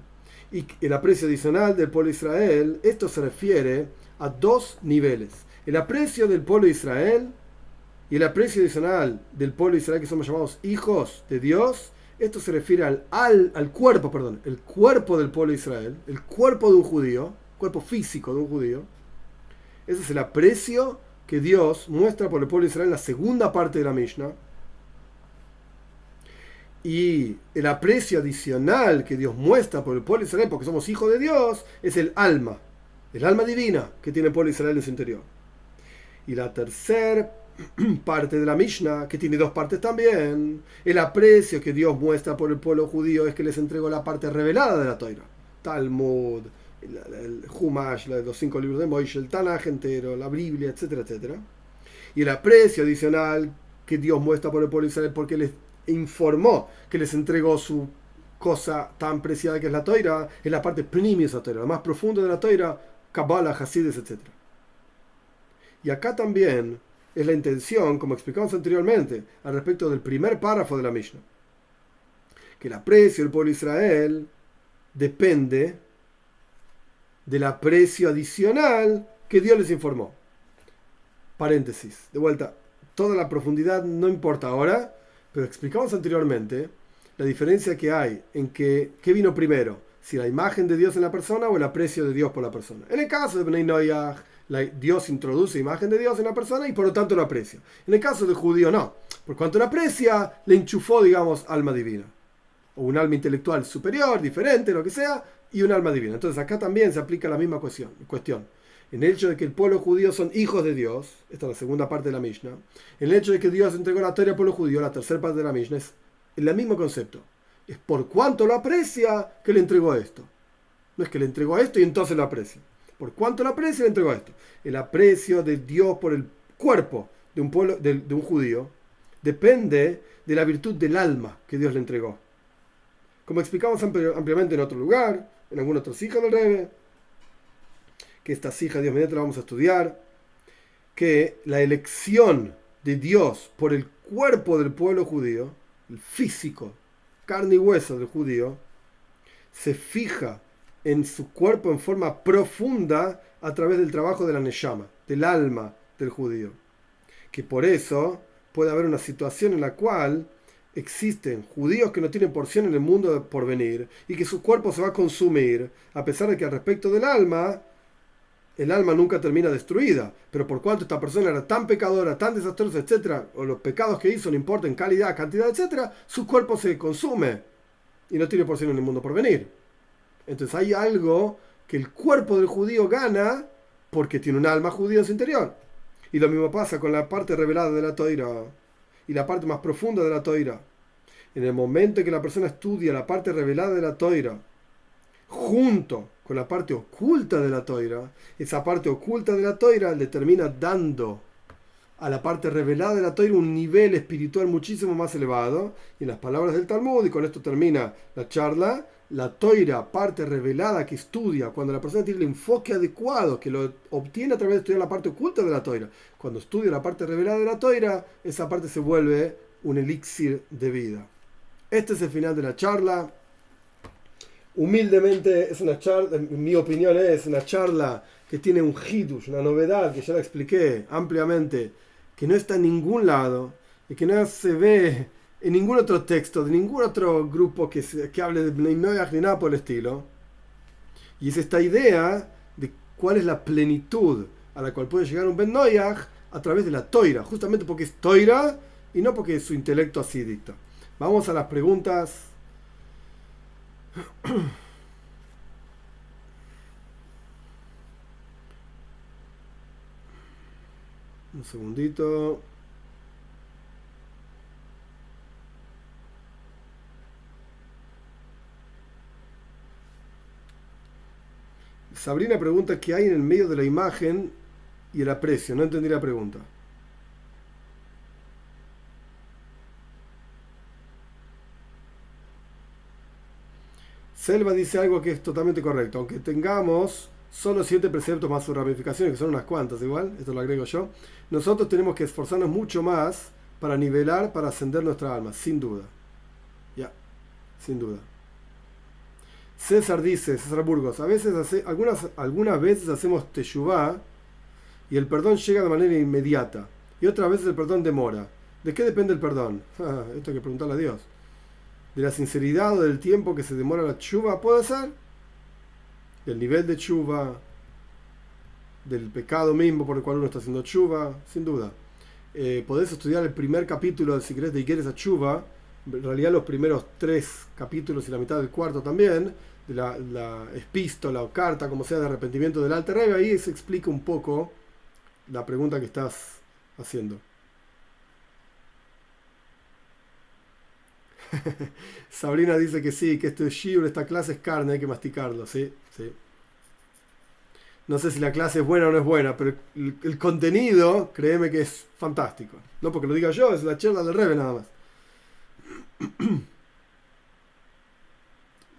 y el aprecio adicional del pueblo de Israel, esto se refiere a dos niveles. El aprecio del pueblo de Israel y el aprecio adicional del pueblo de Israel que somos llamados hijos de Dios, esto se refiere al, al, cuerpo, perdón, el cuerpo del pueblo de Israel, el cuerpo de un judío, cuerpo físico de un judío, Ese es el aprecio que Dios muestra por el pueblo de Israel en la segunda parte de la Mishnah. Y el aprecio adicional que Dios muestra por el pueblo de Israel, porque somos hijos de Dios, es el alma, el alma divina que tiene el pueblo de Israel en su interior. Y la tercera parte de la Mishnah, que tiene dos partes también, el aprecio que Dios muestra por el pueblo judío es que les entregó la parte revelada de la Torah. Talmud, el, Humash, los cinco libros de Moishe, el Tanaj entero, la Biblia, etcétera, etcétera. Y el aprecio adicional que Dios muestra por el pueblo de Israel porque les informó que les entregó su cosa tan preciada que es la Toira, es la parte primicia de la Toira, la más profunda de la Toira, Kabbalah, Hasides, etc. Y acá también es la intención, como explicamos anteriormente, al respecto del primer párrafo de la Mishnah, que el aprecio del pueblo de Israel depende del aprecio adicional que Dios les informó. Paréntesis, de vuelta, toda la profundidad no importa ahora, pero explicamos anteriormente la diferencia que hay en que, ¿qué vino primero? Si la imagen de Dios en la persona o el aprecio de Dios por la persona. En el caso de Bnei Noyah, Dios introduce imagen de Dios en la persona y por lo tanto lo aprecia. En el caso del judío no. Por cuanto lo aprecia, le enchufó, digamos, alma divina. O un alma intelectual superior, diferente, lo que sea, y un alma divina. Entonces acá también se aplica la misma cuestión. cuestión. En el hecho de que el pueblo judío son hijos de Dios, esta es la segunda parte de la Mishnah. En el hecho de que Dios entregó la Torah al pueblo judío, la tercera parte de la Mishnah, es el mismo concepto. Es por cuánto lo aprecia que le entregó esto. No es que le entregó esto y entonces lo aprecia. Por cuánto lo aprecia le entregó esto. El aprecio de Dios por el cuerpo de un, pueblo, de, un judío depende de la virtud del alma que Dios le entregó. Como explicamos ampliamente en otro lugar, en algún otro hijos del Rebe, que estas hijas, Dios mediante, la vamos a estudiar, que la elección de Dios por el cuerpo del pueblo judío, el físico, carne y hueso del judío, se fija en su cuerpo en forma profunda a través del trabajo de la Neshama, del alma del judío. Que por eso puede haber una situación en la cual existen judíos que no tienen porción en el mundo por venir y que su cuerpo se va a consumir, a pesar de que al respecto del alma el alma nunca termina destruida, pero por cuanto esta persona era tan pecadora, tan desastrosa, etcétera, o los pecados que hizo no importan calidad, cantidad, etcétera, su cuerpo se consume y no tiene porción en el mundo por venir. Entonces hay algo que el cuerpo del judío gana porque tiene un alma judía en su interior. Y lo mismo pasa con la parte revelada de la toira y la parte más profunda de la toira. En el momento en que la persona estudia la parte revelada de la toira, junto con la parte oculta de la toira, esa parte oculta de la toira le termina dando a la parte revelada de la toira un nivel espiritual muchísimo más elevado. Y en las palabras del Talmud, y con esto termina la charla, la toira, parte revelada que estudia, cuando la persona tiene el enfoque adecuado, que lo obtiene a través de estudiar la parte oculta de la toira, cuando estudia la parte revelada de la toira, esa parte se vuelve un elixir de vida. Este es el final de la charla humildemente es una charla, en mi opinión es una charla que tiene un hidush, una novedad que ya la expliqué ampliamente, que no está en ningún lado y que no se ve en ningún otro texto, de ningún otro grupo que, que hable de Bnei Noyach ni nada por el estilo. Y es esta idea de cuál es la plenitud a la cual puede llegar un Ben Noyach a través de la toira, justamente porque es toira y no porque su intelecto así dicta. Vamos a las preguntas Un segundito. Sabrina pregunta qué hay en el medio de la imagen y el aprecio. No entendí la pregunta. Selva dice algo que es totalmente correcto. Aunque tengamos solo siete preceptos más sus ramificaciones, que son unas cuantas igual, esto lo agrego yo, nosotros tenemos que esforzarnos mucho más para nivelar, para ascender nuestra alma, sin duda. Ya, sin duda. César dice, César Burgos, a veces algunas, algunas veces hacemos teshuvah y el perdón llega de manera inmediata y otras veces el perdón demora. ¿De qué depende el perdón? esto hay que preguntarle a Dios de la sinceridad o del tiempo que se demora la chuva, puede ser, del nivel de chuva. del pecado mismo por el cual uno está haciendo chuva, sin duda. Eh, podés estudiar el primer capítulo del secreto de Ikeres a chuva, en realidad los primeros tres capítulos y la mitad del cuarto también, la, la epístola o carta, como sea, de arrepentimiento del Alter Rebbe, ahí se explica un poco la pregunta que estás haciendo. Sabrina dice que sí, que este shiur, esta clase es carne, hay que masticarlo, sí, sí. No sé si la clase es buena o no es buena, pero el, contenido, créeme que es fantástico. No porque lo diga yo, es la charla del Rebe nada más.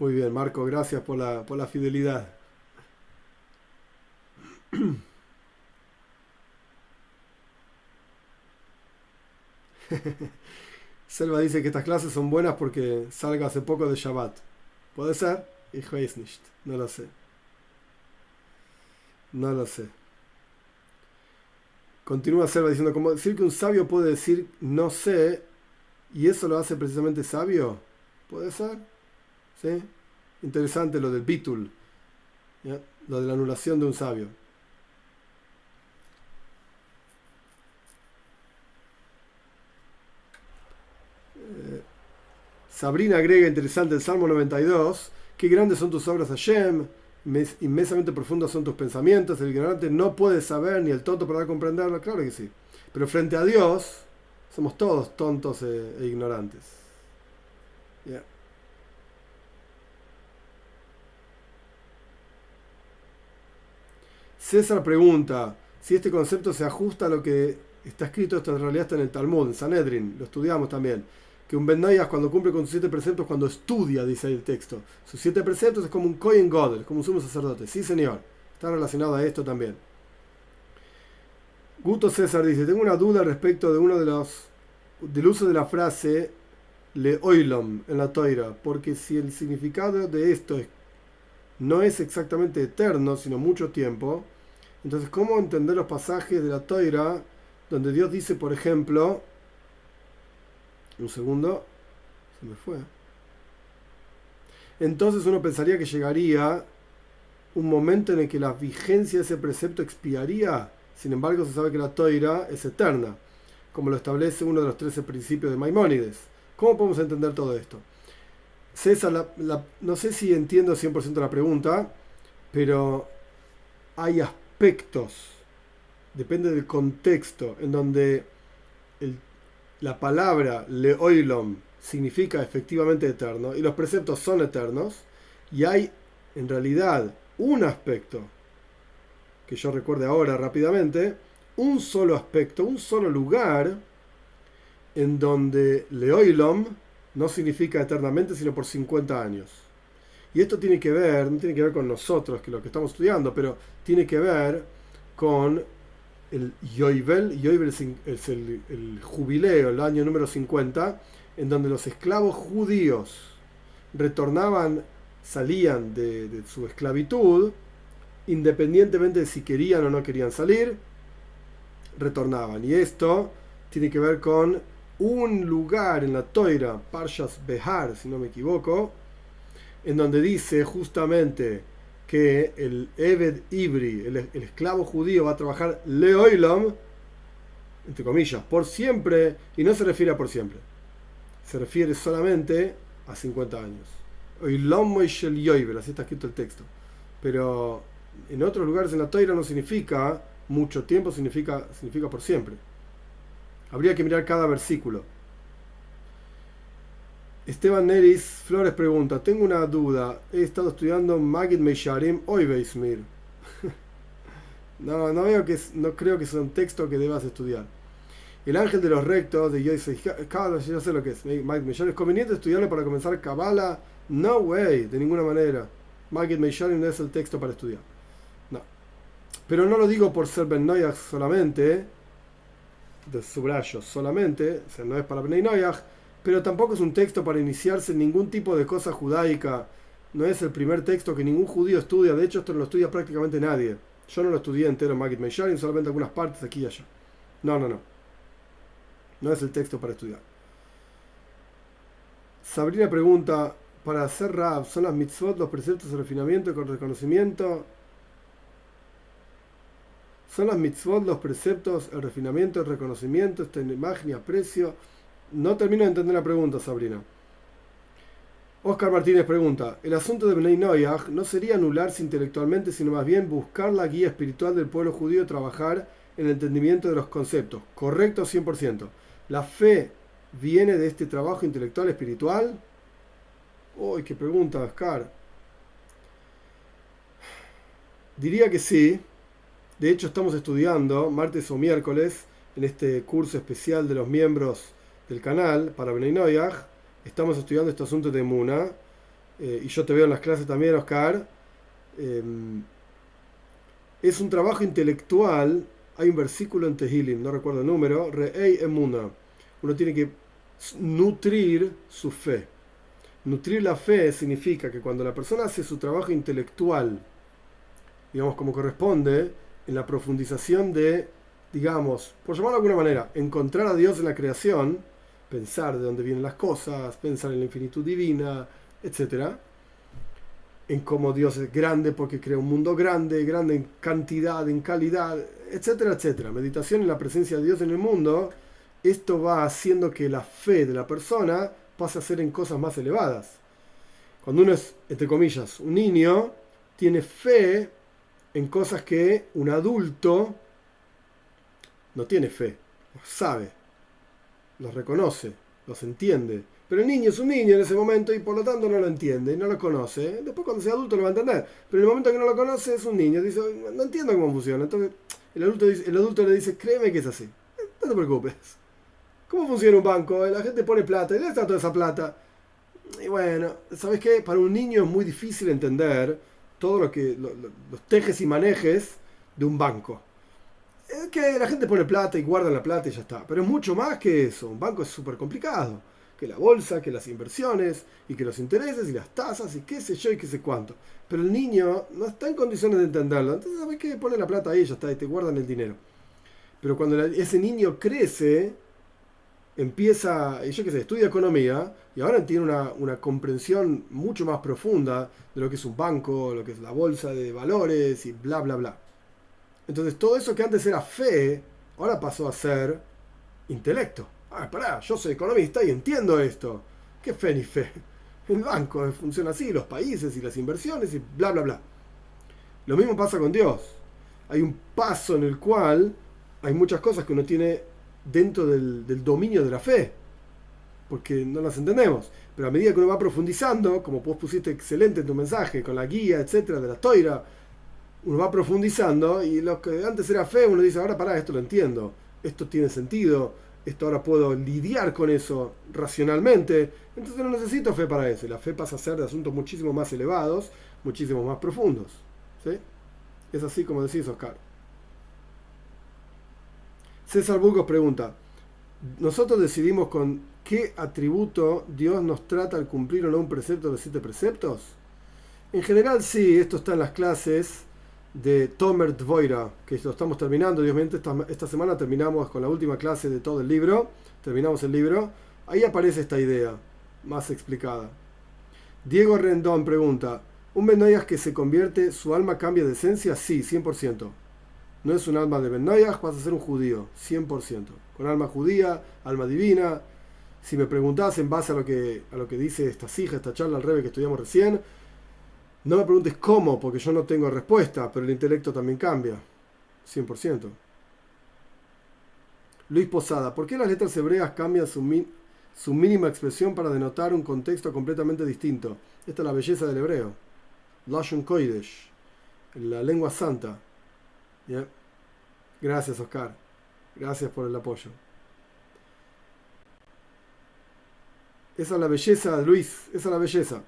Muy bien, Marco, gracias por la, por la fidelidad. Selva dice que estas clases son buenas porque salga hace poco de Shabbat. ¿Puede ser? Ich weiß. No lo sé. No lo sé. Continúa Selva diciendo, como decir que un sabio puede decir no sé y eso lo hace precisamente sabio. ¿Puede ser? ¿Sí? Interesante lo del bitul. Lo de la anulación de un sabio. Sabrina agrega interesante el Salmo 92, qué grandes son tus obras Hashem, inmensamente profundos son tus pensamientos, el ignorante no puede saber ni el tonto podrá comprenderlo, claro que sí. Pero frente a Dios somos todos tontos e, e ignorantes. César pregunta si este concepto se ajusta a lo que está escrito, esto en realidad está en el Talmud, en Sanedrin, lo estudiamos también que un Ben cuando cumple con sus siete preceptos, cuando estudia, dice el texto, sus siete preceptos es como un Kohen God, es como un sumo sacerdote. Sí, señor, está relacionado a esto también. Guto César dice, tengo una duda respecto de uno de los del uso de la frase le oilom en la toira, porque si el significado de esto no es exactamente eterno, sino mucho tiempo, entonces ¿cómo entender los pasajes de la toira donde Dios dice, por ejemplo, un segundo. Se me fue. Entonces uno pensaría que llegaría un momento en el que la vigencia de ese precepto expiaría. Sin embargo, se sabe que la toira es eterna, como lo establece uno de los 13 principios de Maimónides. ¿Cómo podemos entender todo esto? César, no sé si entiendo 100% la pregunta, pero hay aspectos, depende del contexto, en donde la palabra leoilom significa efectivamente eterno y los preceptos son eternos y hay en realidad un aspecto que yo recuerde ahora rápidamente, un solo aspecto, un solo lugar en donde leoilom no significa eternamente sino por 50 años. Y esto tiene que ver, no tiene que ver con nosotros, que lo que estamos estudiando, pero tiene que ver con el Yoivel, Yoivel es el, jubileo, el año número 50, en donde los esclavos judíos retornaban, salían de, de su esclavitud, independientemente de si querían o no querían salir, retornaban. Y esto tiene que ver con un lugar en la Toira, Parshas Behar, si no me equivoco, en donde dice justamente que el Eved Ibri, el, esclavo judío, va a trabajar Leoilam, entre comillas, por siempre, y no se refiere a por siempre. Se refiere solamente a 50 años. Oilam así está escrito el texto. Pero en otros lugares en la Toira no significa mucho tiempo, significa, significa por siempre. Habría que mirar cada versículo. Esteban Neris Flores pregunta, tengo una duda, he estado estudiando Magid Meisharim Oiveismir. no, no veo que no creo que sea un texto que debas estudiar. El ángel de los rectos de Yosef yo sé lo que es. Magid Meisharim, ¿es conveniente estudiarlo para comenzar Kabbalah? No way, de ninguna manera. Magid Meisharim no es el texto para estudiar. No. Pero no lo digo por ser Ben solamente, de subrayo solamente, o no es para Ben Noyach pero tampoco es un texto para iniciarse en ningún tipo de cosa judaica. No es el primer texto que ningún judío estudia. De hecho, esto no lo estudia prácticamente nadie. Yo no lo estudié entero en Magid Meisharim, solamente algunas partes aquí y allá. No, no, no. No es el texto para estudiar. Sabrina pregunta, para hacer rap, ¿son las mitzvot los preceptos de refinamiento con reconocimiento? Son las mitzvot, los preceptos, el refinamiento, el reconocimiento, esta imagen y aprecio. No termino de entender la pregunta, Sabrina. Oscar Martínez pregunta, el asunto de Bnei Noyach no sería anularse intelectualmente, sino más bien buscar la guía espiritual del pueblo judío, trabajar en el entendimiento de los conceptos. Correcto 100%. ¿La fe viene de este trabajo intelectual espiritual? Uy, qué pregunta, Oscar. Diría que sí. De hecho, estamos estudiando martes o miércoles en este curso especial de los miembros del canal para Bnei Noyach estamos estudiando este asunto de Muna, eh, y yo te veo en las clases también, Oscar, em, es un trabajo intelectual, hay un versículo en Tehilim, no recuerdo el número, Re'ei Emuna, uno tiene que nutrir su fe. Nutrir la fe significa que cuando la persona hace su trabajo intelectual, digamos como corresponde, en la profundización de, digamos, por llamarlo de alguna manera, encontrar a Dios en la creación, pensar de dónde vienen las cosas, pensar en la infinitud divina, etc. En cómo Dios es grande porque crea un mundo grande, grande en cantidad, en calidad, etcétera, etcétera. Meditación en la presencia de Dios en el mundo, esto va haciendo que la fe de la persona pase a ser en cosas más elevadas. Cuando uno es, entre comillas, un niño, tiene fe en cosas que un adulto no tiene fe, sabe los reconoce, los entiende. Pero el niño es un niño en ese momento y por lo tanto no lo entiende, no lo conoce. Después cuando sea adulto lo va a entender. Pero en el momento que no lo conoce es un niño, dice, no entiendo cómo funciona. Entonces el adulto, el adulto le dice, créeme que es así. No te preocupes. ¿Cómo funciona un banco? La gente pone plata, ¿y dónde está toda esa plata? Y bueno, ¿sabes qué? Para un niño es muy difícil entender todo lo los tejes y manejes de un banco que la gente pone plata y guarda la plata y ya está. Pero es mucho más que eso. Un banco es súper complicado. Que la bolsa, que las inversiones, y que los intereses, y las tasas, y qué sé yo, y qué sé cuánto. Pero el niño no está en condiciones de entenderlo. Entonces, ¿sabes qué? Pone la plata ahí ya está, y te guardan el dinero. Pero cuando ese niño crece, empieza, yo qué sé, estudia economía, y ahora tiene una, una comprensión mucho más profunda de lo que es un banco, lo que es la bolsa de valores, y bla, bla, bla. Entonces todo eso que antes era fe, ahora pasó a ser intelecto. Ah, pará, yo soy economista y entiendo esto. ¿Qué fe ni fe? El banco funciona así, los países y las inversiones y bla, bla, bla. Lo mismo pasa con Dios. Hay un paso en el cual hay muchas cosas que uno tiene dentro del, dominio de la fe, porque no las entendemos. Pero a medida que uno va profundizando, como vos pusiste excelente en tu mensaje, con la guía, etcétera, de la toira, uno va profundizando y lo que antes era fe, uno dice, ahora pará, esto lo entiendo, esto tiene sentido, esto ahora puedo lidiar con eso racionalmente, entonces no necesito fe para eso. la fe pasa a ser de asuntos muchísimo más elevados, muchísimo más profundos. ¿sí? Es así como decís, Oscar. César Burgos pregunta, nosotros decidimos con qué atributo Dios nos trata al cumplir o no un precepto de siete preceptos. En general sí, esto está en las clases de Tomer Dvoira, que lo estamos terminando, obviamente esta, esta semana terminamos con la última clase de todo el libro, terminamos el libro, ahí aparece esta idea más explicada. Diego Rendón pregunta, ¿un Benoyas que se convierte, su alma cambia de esencia? Sí, 100%. No es un alma de Benoyas, vas a ser un judío, 100%. Con alma judía, alma divina. Si me preguntás en base a lo que, a lo que dice esta hija, esta charla al revés que estudiamos recién, no me preguntes cómo, porque yo no tengo respuesta, pero el intelecto también cambia. 100%. Luis Posada, ¿por qué las letras hebreas cambian su, mínima expresión para denotar un contexto completamente distinto? Esta es la belleza del hebreo. Lashon Koidesh, la lengua santa. Gracias, Oscar. Gracias por el apoyo. Esa es la belleza, Luis. Esa es la belleza.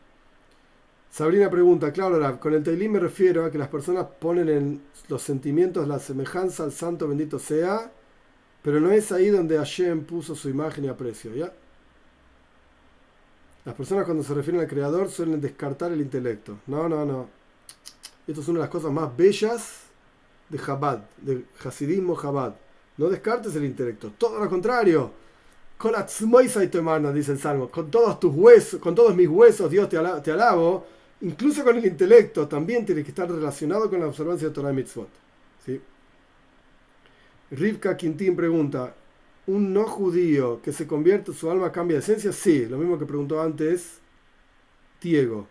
Sabrina pregunta, claro, con el Teilim me refiero a que las personas ponen en los sentimientos la semejanza al santo bendito sea, pero no es ahí donde Hashem puso su imagen y aprecio, ¿ya? Las personas cuando se refieren al creador suelen descartar el intelecto. No, no, no. Esto es una de las cosas más bellas de Chabad, del Hasidismo Chabad. No descartes el intelecto, todo lo contrario. Con dice el Salmo, con todos tus huesos, con todos mis huesos, Dios te alabo incluso con el intelecto, también tiene que estar relacionado con la observancia de Torah y Mitzvot. ¿sí? Rivka Quintín pregunta, ¿un no judío que se convierte, su alma cambia de esencia? Sí, lo mismo que preguntó antes Diego.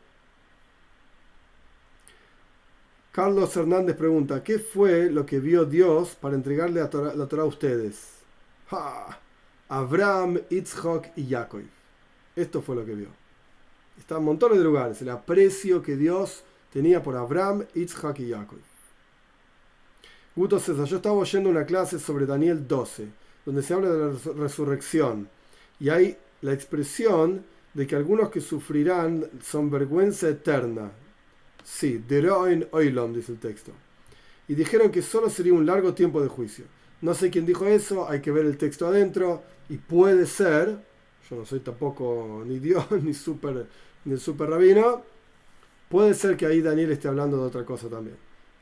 Carlos Hernández pregunta, ¿qué fue lo que vio Dios para entregarle a la Torah a ustedes? Abraham, Itzhak y Jacob. Esto fue lo que vio. Está en montones de lugares, el aprecio que Dios tenía por Abraham, Itzhak y Jacob. Guto César, yo estaba oyendo una clase sobre Daniel 12, donde se habla de la resurrección. Y hay la expresión de que algunos que sufrirán son vergüenza eterna. Sí, Deroin Oilom, dice el texto. Y dijeron que solo sería un largo tiempo de juicio. No sé quién dijo eso, hay que ver el texto adentro. Y puede ser, yo no soy tampoco ni Dios ni, super, ni el super rabino, puede ser que ahí Daniel esté hablando de otra cosa también.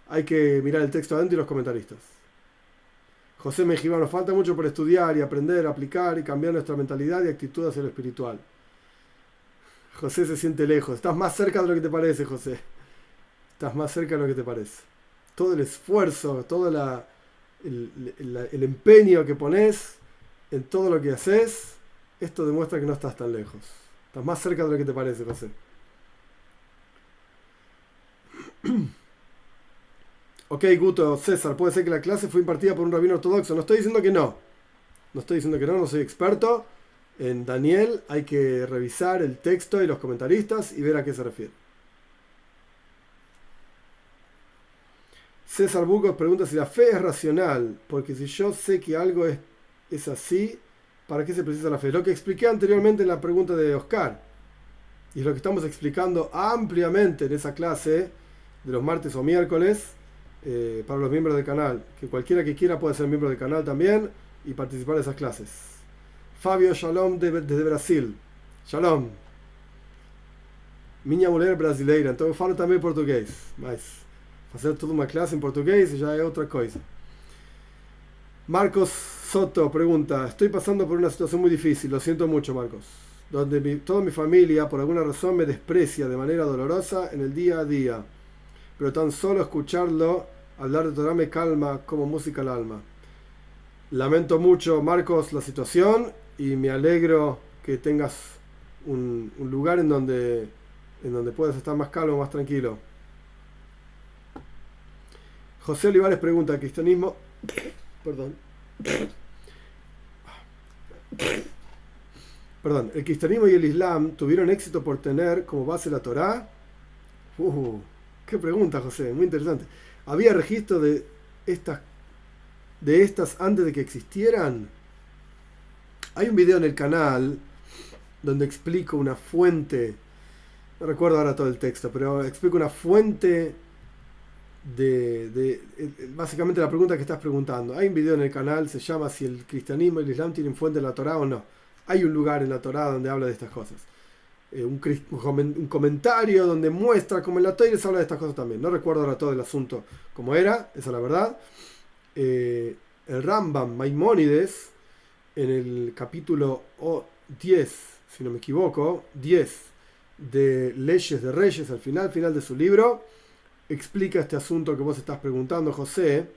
Hay que mirar el texto adentro y los comentaristas. José Mejía, nos falta mucho por estudiar y aprender, aplicar y cambiar nuestra mentalidad y actitud hacia lo espiritual. José se siente lejos. Estás más cerca de lo que te parece, José. Estás más cerca de lo que te parece. Todo el esfuerzo, todo el, empeño que pones en todo lo que haces, esto demuestra que no estás tan lejos. Estás más cerca de lo que te parece, José. Ok, Guto, César, puede ser que la clase fue impartida por un rabino ortodoxo. No estoy diciendo que no. No estoy diciendo que no, no soy experto. En Daniel hay que revisar el texto y los comentaristas y ver a qué se refiere. César Bucos pregunta si la fe es racional, porque si yo sé que algo es, es así, ¿para qué se precisa la fe? Lo que expliqué anteriormente en la pregunta de Oscar, y lo que estamos explicando ampliamente en esa clase de los martes o miércoles, eh, para los miembros del canal, que cualquiera que quiera puede ser miembro del canal también y participar de esas clases. Fabio Shalom desde Brasil. Shalom. Minha mulher brasileira, então eu falo também português, mas fazer toda uma clase em português já é outra coisa. Marcos Soto pregunta, estoy pasando por una situación muy difícil, lo siento mucho Marcos, donde toda mi familia por alguna razón me desprecia de manera dolorosa en el día a día pero tan solo escucharlo hablar de Torah me calma como música al alma. Lamento mucho, Marcos, la situación y me alegro que tengas un, lugar en donde, en donde puedas estar más calmo, más tranquilo. José Olivares pregunta, ¿cristianismo? Perdón. Perdón, ¿el cristianismo y el islam tuvieron éxito por tener como base la Torah? Uh, Qué pregunta, José, muy interesante. ¿Había registro de estas, de estas antes de que existieran? Hay un video en el canal donde explico una fuente, no recuerdo ahora todo el texto, pero explico una fuente de, básicamente la pregunta que estás preguntando. Hay un video en el canal, se llama si el cristianismo y el islam tienen fuente en la Torah o no. Hay un lugar en la Torah donde habla de estas cosas. Eh, un, comentario donde muestra como en la Torah se habla de estas cosas también. No recuerdo ahora todo el asunto como era, esa es la verdad. Eh, el Rambam Maimónides, en el capítulo 10, si no me equivoco, 10 de Leyes de Reyes, al final, final de su libro, explica este asunto que vos estás preguntando, José,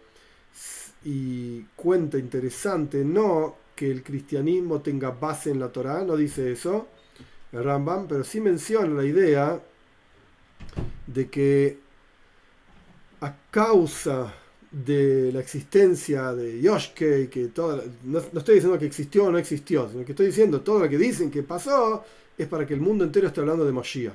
y cuenta interesante, no que el cristianismo tenga base en la Torah, no dice eso, el Rambam, pero sí menciona la idea de que a causa de la existencia de Yoshke, que toda, no, estoy diciendo que existió o no existió, sino que estoy diciendo todo lo que dicen que pasó es para que el mundo entero esté hablando de Moshiach.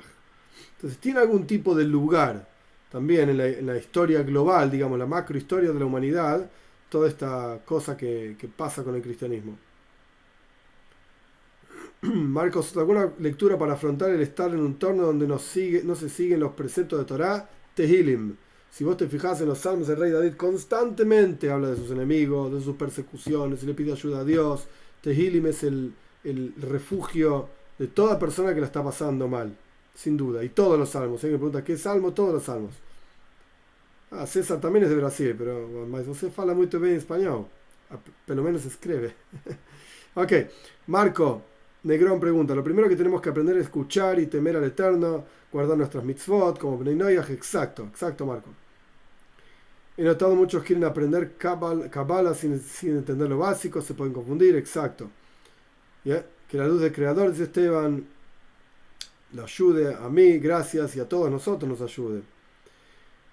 Entonces tiene algún tipo de lugar también en la, historia global, digamos, la macrohistoria de la humanidad, toda esta cosa que pasa con el cristianismo. Marcos, ¿alguna lectura para afrontar el estar en un entorno donde no, sigue, no se siguen los preceptos de Torah? Tehilim. Si vos te fijas en los salmos, el rey David constantemente habla de sus enemigos, de sus persecuciones, y le pide ayuda a Dios. Tehilim es el, refugio de toda persona que la está pasando mal, sin duda. Y todos los salmos. Alguien me pregunta, ¿qué salmo? Todos los salmos. Ah, César también es de Brasil, pero José habla muy bien español. Ah, pelo menos escribe. ok, Marco, Negrón pregunta, lo primero que tenemos que aprender es escuchar y temer al Eterno, guardar nuestras mitzvot como Bnei Exacto, exacto Marco. He notado muchos quieren aprender Kabbalah sin, sin, entender lo básico, se pueden confundir, exacto. Que la luz del Creador, dice Esteban, lo ayude a mí, gracias, y a todos nosotros nos ayude.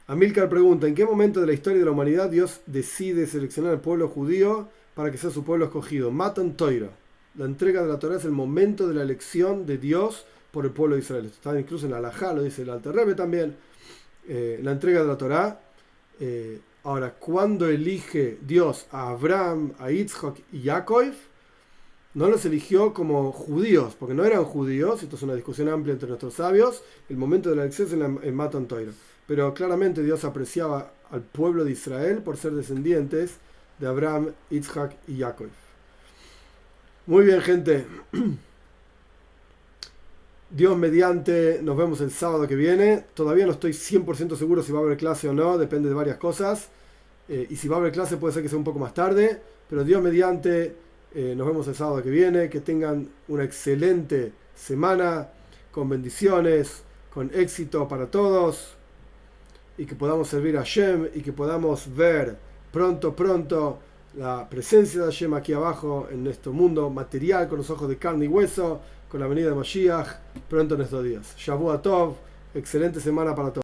Amilcar pregunta, ¿en qué momento de la historia de la humanidad Dios decide seleccionar al pueblo judío para que sea su pueblo escogido? Matan Toira. La entrega de la Torah es el momento de la elección de Dios por el pueblo de Israel. Esto está incluso en la Alajá, lo dice el Alter Rebbe también. Eh, la entrega de la Torah. Eh, ahora, cuando elige Dios a Abraham, a Yitzhak y Yaakov, no los eligió como judíos, porque no eran judíos, esto es una discusión amplia entre nuestros sabios, el momento de la elección es en, en Matan Toira. Pero claramente Dios apreciaba al pueblo de Israel por ser descendientes de Abraham, Yitzhak y Jacob. Muy bien, gente. Dios mediante, nos vemos el sábado que viene. Todavía no estoy 100% seguro si va a haber clase o no, depende de varias cosas. Eh, y si va a haber clase puede ser que sea un poco más tarde, pero Dios mediante, eh, nos vemos el sábado que viene. Que tengan una excelente semana, con bendiciones, con éxito para todos y que podamos servir a Hashem y que podamos ver pronto, pronto la presencia de Hashem aquí abajo en nuestro mundo material con los ojos de carne y hueso, con la venida de Mashiach pronto en estos días. Shavuot Tov, excelente semana para todos.